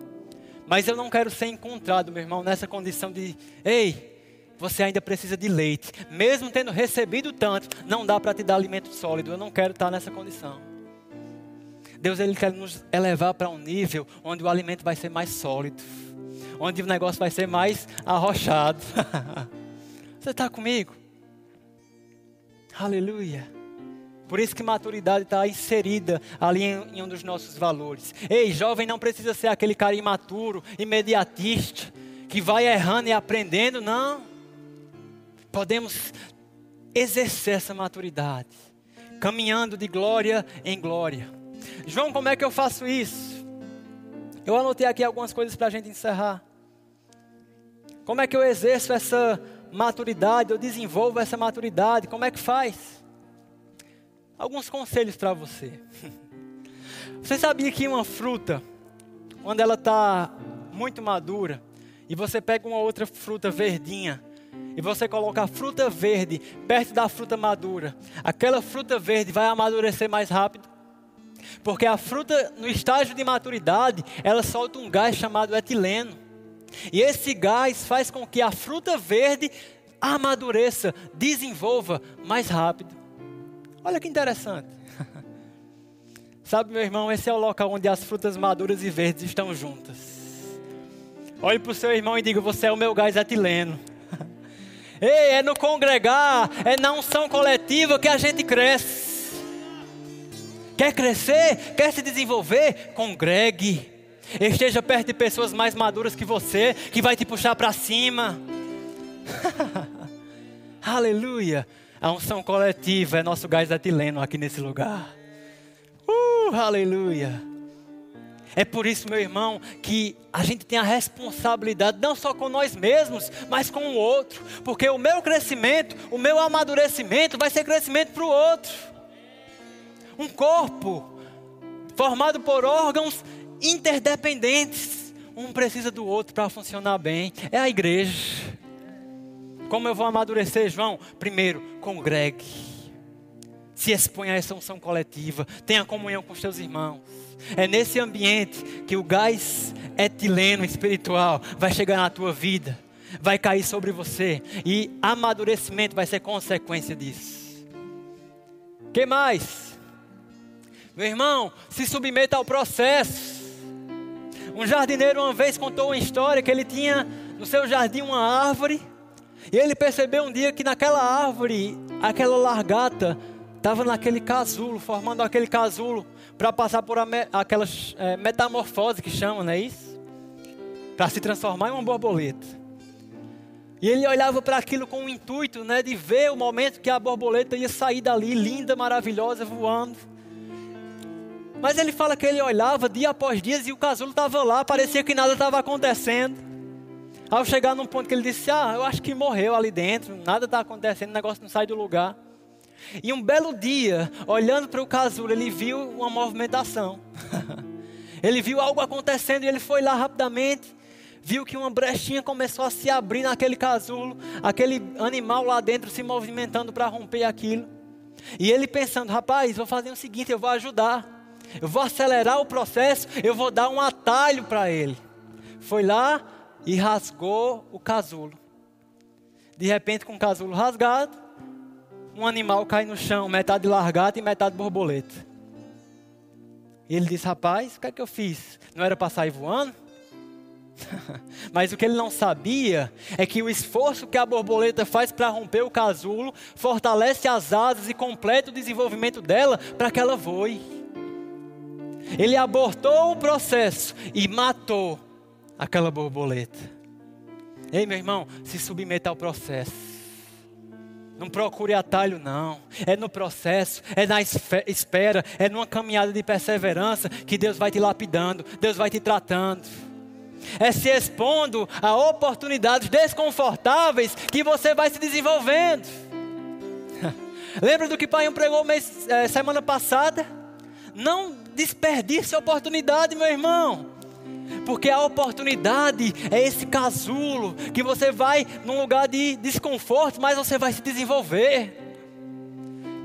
A: Mas eu não quero ser encontrado, meu irmão, nessa condição de, ei, você ainda precisa de leite. Mesmo tendo recebido tanto, não dá para te dar alimento sólido. Eu não quero estar nessa condição. Deus ele quer nos elevar para um nível onde o alimento vai ser mais sólido, onde o negócio vai ser mais arrochado. Você está comigo? Aleluia. Por isso que maturidade está inserida ali em, em, um dos nossos valores. Ei, jovem não precisa ser aquele cara imaturo, imediatista, que vai errando e aprendendo, não. Podemos exercer essa maturidade, caminhando de glória em glória. João, como é que eu faço isso? Eu anotei aqui algumas coisas para a gente encerrar. Como é que eu exerço essa maturidade, eu desenvolvo essa maturidade? Como é que faz? Alguns conselhos para você. Você sabia que uma fruta, quando ela está muito madura, e você pega uma outra fruta verdinha, e você coloca a fruta verde perto da fruta madura, aquela fruta verde vai amadurecer mais rápido? Porque a fruta, no estágio de maturidade, ela solta um gás chamado etileno. E esse gás faz com que a fruta verde amadureça, desenvolva mais rápido. Olha que interessante. Sabe, meu irmão, esse é o local onde as frutas maduras e verdes estão juntas. Olhe para o seu irmão e diga: Você é o meu gás etileno. Ei, é no congregar, é na unção coletiva que a gente cresce. Quer crescer? Quer se desenvolver? Congregue. Esteja perto de pessoas mais maduras que você, que vai te puxar para cima. Aleluia. A unção coletiva é nosso gás etileno aqui nesse lugar. Uh, aleluia. É por isso, meu irmão, que a gente tem a responsabilidade não só com nós mesmos, mas com o outro. Porque o meu crescimento, o meu amadurecimento vai ser crescimento para o outro. Um corpo formado por órgãos interdependentes. Um precisa do outro para funcionar bem. É a igreja. Como eu vou amadurecer, João? Primeiro, congregue. Se exponha a essa unção coletiva. Tenha comunhão com os seus irmãos. É nesse ambiente que o gás etileno espiritual vai chegar na tua vida. Vai cair sobre você. E amadurecimento vai ser consequência disso. que mais? Meu irmão, se submeta ao processo. Um jardineiro uma vez contou uma história que ele tinha no seu jardim uma árvore e ele percebeu um dia que naquela árvore, aquela largata, estava naquele casulo, formando aquele casulo, para passar por aquela é, metamorfose que chamam, não é isso? Para se transformar em uma borboleta. E ele olhava para aquilo com o intuito né, de ver o momento que a borboleta ia sair dali, linda, maravilhosa, voando. Mas ele fala que ele olhava dia após dia e o casulo estava lá, parecia que nada estava acontecendo. Ao chegar num ponto que ele disse: Ah, eu acho que morreu ali dentro, nada está acontecendo, o negócio não sai do lugar. E um belo dia, olhando para o casulo, ele viu uma movimentação. ele viu algo acontecendo e ele foi lá rapidamente. Viu que uma brechinha começou a se abrir naquele casulo, aquele animal lá dentro se movimentando para romper aquilo. E ele pensando: rapaz, vou fazer o seguinte, eu vou ajudar. Eu vou acelerar o processo, eu vou dar um atalho para ele. Foi lá, e rasgou o casulo. De repente, com o casulo rasgado, um animal cai no chão, metade largata e metade borboleta. E ele disse: Rapaz, o que é que eu fiz? Não era para sair voando? Mas o que ele não sabia é que o esforço que a borboleta faz para romper o casulo fortalece as asas e completa o desenvolvimento dela para que ela voe. Ele abortou o processo e matou aquela borboleta. Ei, meu irmão, se submeta ao processo. Não procure atalho, não. É no processo, é na espera, é numa caminhada de perseverança que Deus vai te lapidando, Deus vai te tratando. É se expondo a oportunidades desconfortáveis que você vai se desenvolvendo. Lembra do que o pai pregou mês, é, semana passada? Não desperdice a oportunidade, meu irmão. Porque a oportunidade é esse casulo que você vai num lugar de desconforto, mas você vai se desenvolver.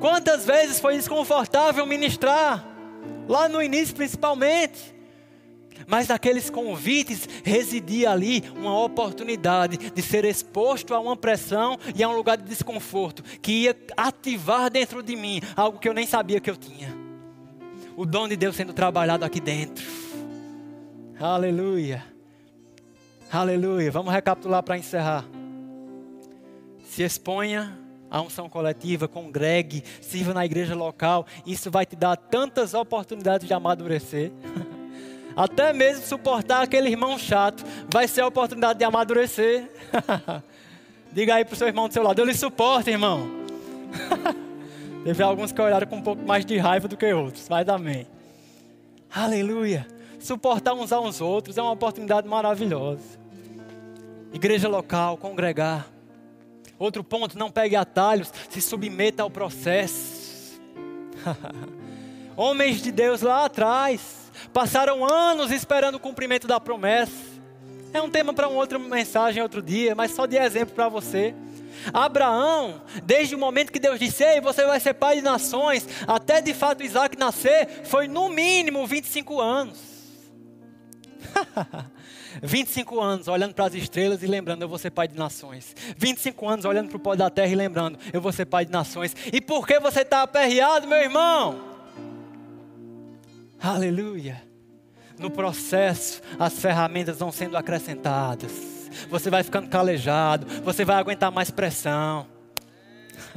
A: Quantas vezes foi desconfortável ministrar? Lá no início, principalmente. Mas naqueles convites residia ali uma oportunidade de ser exposto a uma pressão e a um lugar de desconforto que ia ativar dentro de mim algo que eu nem sabia que eu tinha. O dom de Deus sendo trabalhado aqui dentro. Aleluia. Aleluia. Vamos recapitular para encerrar. Se exponha à unção coletiva, congregue, sirva na igreja local. Isso vai te dar tantas oportunidades de amadurecer. Até mesmo suportar aquele irmão chato vai ser a oportunidade de amadurecer. Diga aí para o seu irmão do seu lado: Eu lhe suporto, irmão. Teve alguns que olharam com um pouco mais de raiva do que outros, mas amém. Aleluia suportar uns aos outros é uma oportunidade maravilhosa. Igreja local, congregar. Outro ponto, não pegue atalhos, se submeta ao processo. Homens de Deus lá atrás passaram anos esperando o cumprimento da promessa. É um tema para uma outra mensagem outro dia, mas só de exemplo para você. Abraão, desde o momento que Deus disse, Ei, você vai ser pai de nações, até de fato Isaac nascer, foi no mínimo 25 anos. 25 anos olhando para as estrelas e lembrando, eu vou ser pai de nações. 25 anos olhando para o pó da terra e lembrando, eu vou ser pai de nações. E por que você está aperreado, meu irmão? Aleluia. No processo, as ferramentas vão sendo acrescentadas. Você vai ficando calejado, você vai aguentar mais pressão.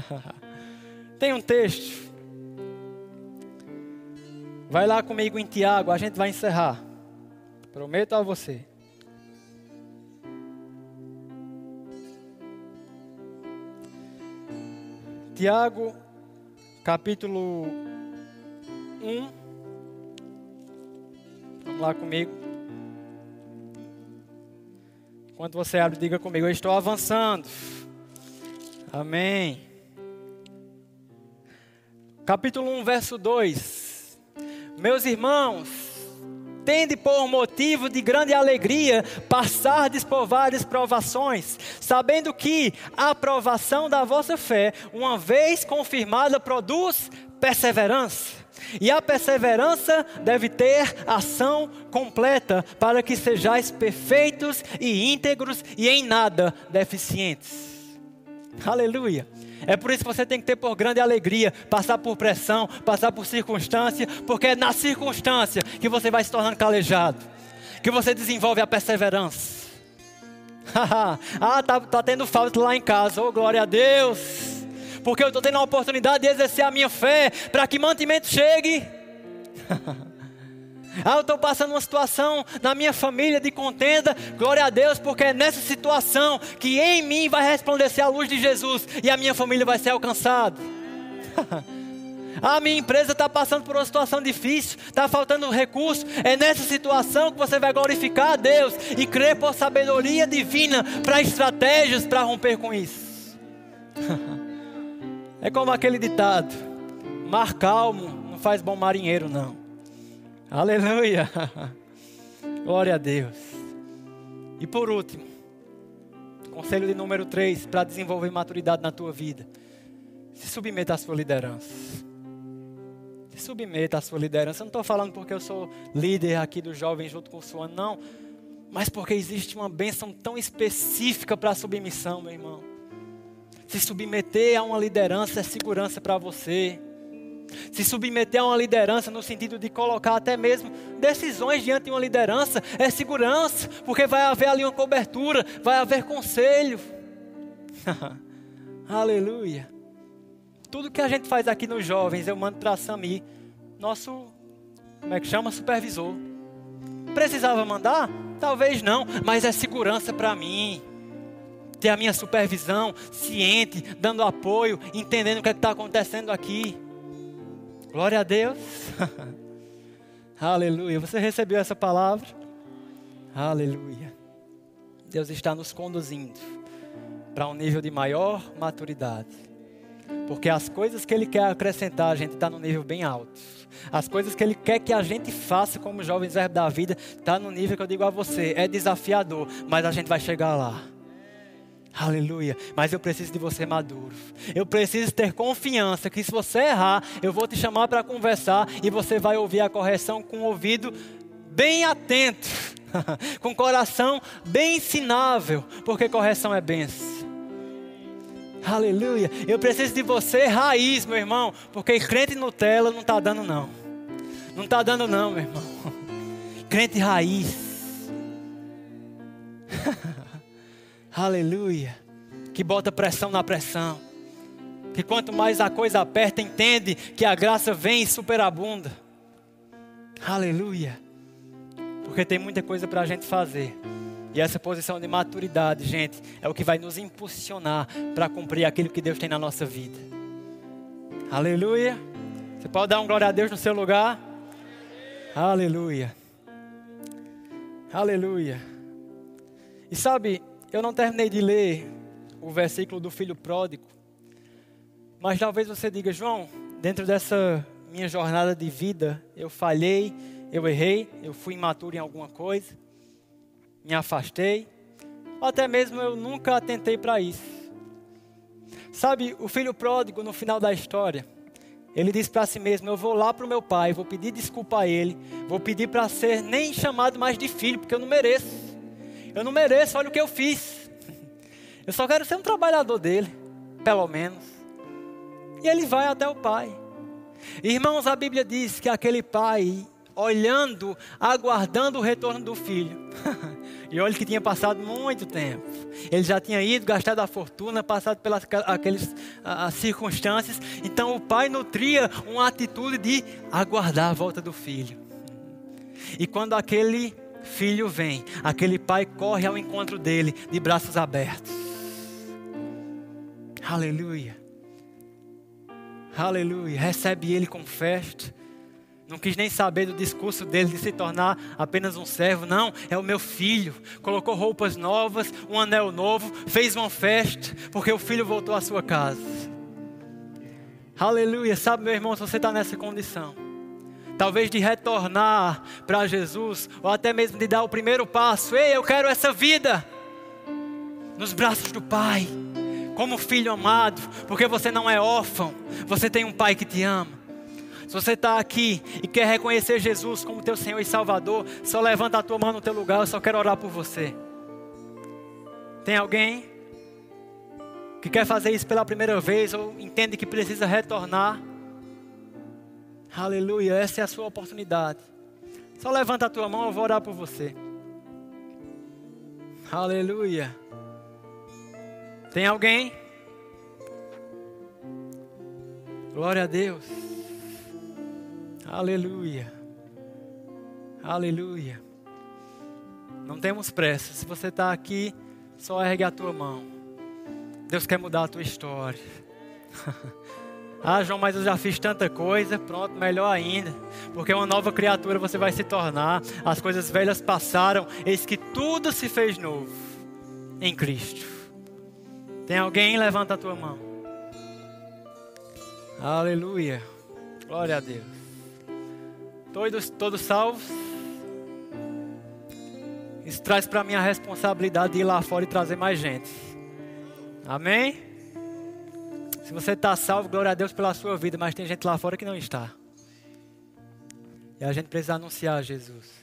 A: Tem um texto. Vai lá comigo em Tiago, a gente vai encerrar. Prometo a você. Tiago, capítulo 1. Vamos lá comigo. Enquanto você abre, diga comigo: Eu estou avançando. Amém. Capítulo 1, verso 2. Meus irmãos, Tende por motivo de grande alegria passar várias provações, sabendo que a aprovação da vossa fé, uma vez confirmada, produz perseverança. E a perseverança deve ter ação completa, para que sejais perfeitos e íntegros e em nada deficientes. Aleluia. É por isso que você tem que ter por grande alegria, passar por pressão, passar por circunstância, porque é na circunstância que você vai se tornando calejado, que você desenvolve a perseverança. ah, tá, tá tendo falta lá em casa, oh glória a Deus, porque eu estou tendo a oportunidade de exercer a minha fé para que mantimento chegue. Ah, eu estou passando uma situação na minha família de contenda. Glória a Deus, porque é nessa situação que em mim vai resplandecer a luz de Jesus e a minha família vai ser alcançada. A minha empresa está passando por uma situação difícil, está faltando recurso. É nessa situação que você vai glorificar a Deus e crer por sabedoria divina para estratégias para romper com isso. É como aquele ditado: mar calmo não faz bom marinheiro, não. Aleluia. Glória a Deus. E por último, conselho de número 3 para desenvolver maturidade na tua vida. Se submeta à sua liderança. Se submeta à sua liderança. Eu não estou falando porque eu sou líder aqui dos jovens junto com o Suano, não. Mas porque existe uma bênção tão específica para a submissão, meu irmão. Se submeter a uma liderança é segurança para você se submeter a uma liderança no sentido de colocar até mesmo decisões diante de uma liderança é segurança, porque vai haver ali uma cobertura, vai haver conselho. Aleluia. Tudo que a gente faz aqui nos jovens, eu mando para Sami, nosso, como é que chama? Supervisor. Precisava mandar? Talvez não, mas é segurança para mim ter a minha supervisão, ciente, dando apoio, entendendo o que é está acontecendo aqui. Glória a Deus. Aleluia. Você recebeu essa palavra? Aleluia. Deus está nos conduzindo para um nível de maior maturidade. Porque as coisas que Ele quer acrescentar, a gente está no nível bem alto. As coisas que Ele quer que a gente faça como jovens verbo da vida, está no nível que eu digo a você. É desafiador, mas a gente vai chegar lá. Aleluia. Mas eu preciso de você maduro. Eu preciso ter confiança que se você errar, eu vou te chamar para conversar e você vai ouvir a correção com o ouvido bem atento, com o coração bem ensinável, porque correção é benção. Aleluia. Eu preciso de você raiz, meu irmão, porque crente Nutella não está dando não. Não está dando não, meu irmão. Crente raiz. Aleluia. Que bota pressão na pressão. Que quanto mais a coisa aperta, entende que a graça vem e superabunda. Aleluia. Porque tem muita coisa para a gente fazer. E essa posição de maturidade, gente, é o que vai nos impulsionar para cumprir aquilo que Deus tem na nossa vida. Aleluia. Você pode dar um glória a Deus no seu lugar? Aleluia. Aleluia. E sabe, eu não terminei de ler o versículo do filho pródigo, mas talvez você diga, João, dentro dessa minha jornada de vida, eu falhei, eu errei, eu fui imaturo em alguma coisa, me afastei, ou até mesmo eu nunca atentei para isso. Sabe, o filho pródigo, no final da história, ele diz para si mesmo: Eu vou lá para o meu pai, vou pedir desculpa a ele, vou pedir para ser nem chamado mais de filho, porque eu não mereço. Eu não mereço, olha o que eu fiz. Eu só quero ser um trabalhador dele, pelo menos. E ele vai até o pai. Irmãos, a Bíblia diz que aquele pai, olhando, aguardando o retorno do filho. e olha que tinha passado muito tempo. Ele já tinha ido, gastado a fortuna, passado pelas aqueles, as circunstâncias. Então o pai nutria uma atitude de aguardar a volta do filho. E quando aquele filho vem, aquele pai corre ao encontro dele de braços abertos. Aleluia. Aleluia. Recebe ele com festa. Não quis nem saber do discurso dele de se tornar apenas um servo. Não, é o meu filho. Colocou roupas novas, um anel novo, fez uma festa, porque o filho voltou à sua casa. Aleluia. Sabe, meu irmão, se você está nessa condição, talvez de retornar para Jesus, ou até mesmo de dar o primeiro passo. Ei, eu quero essa vida nos braços do Pai, como filho amado, porque você não é órfão, você tem um Pai que te ama. Se você está aqui e quer reconhecer Jesus como teu Senhor e Salvador, só levanta a tua mão no teu lugar, eu só quero orar por você. Tem alguém que quer fazer isso pela primeira vez ou entende que precisa retornar? Aleluia, essa é a sua oportunidade. Só levanta a tua mão, eu vou orar por você. Aleluia. Tem alguém? Glória a Deus. Aleluia. Aleluia. Não temos pressa. Se você está aqui, só ergue a tua mão. Deus quer mudar a tua história. Ah, João, mas eu já fiz tanta coisa. Pronto, melhor ainda. Porque uma nova criatura você vai se tornar. As coisas velhas passaram. Eis que tudo se fez novo em Cristo. Tem alguém? Levanta a tua mão. Aleluia. Glória a Deus. Todos, todos salvos? Isso traz para mim a responsabilidade de ir lá fora e trazer mais gente. Amém? Se você está salvo, glória a Deus pela sua vida, mas tem gente lá fora que não está. E a gente precisa anunciar Jesus.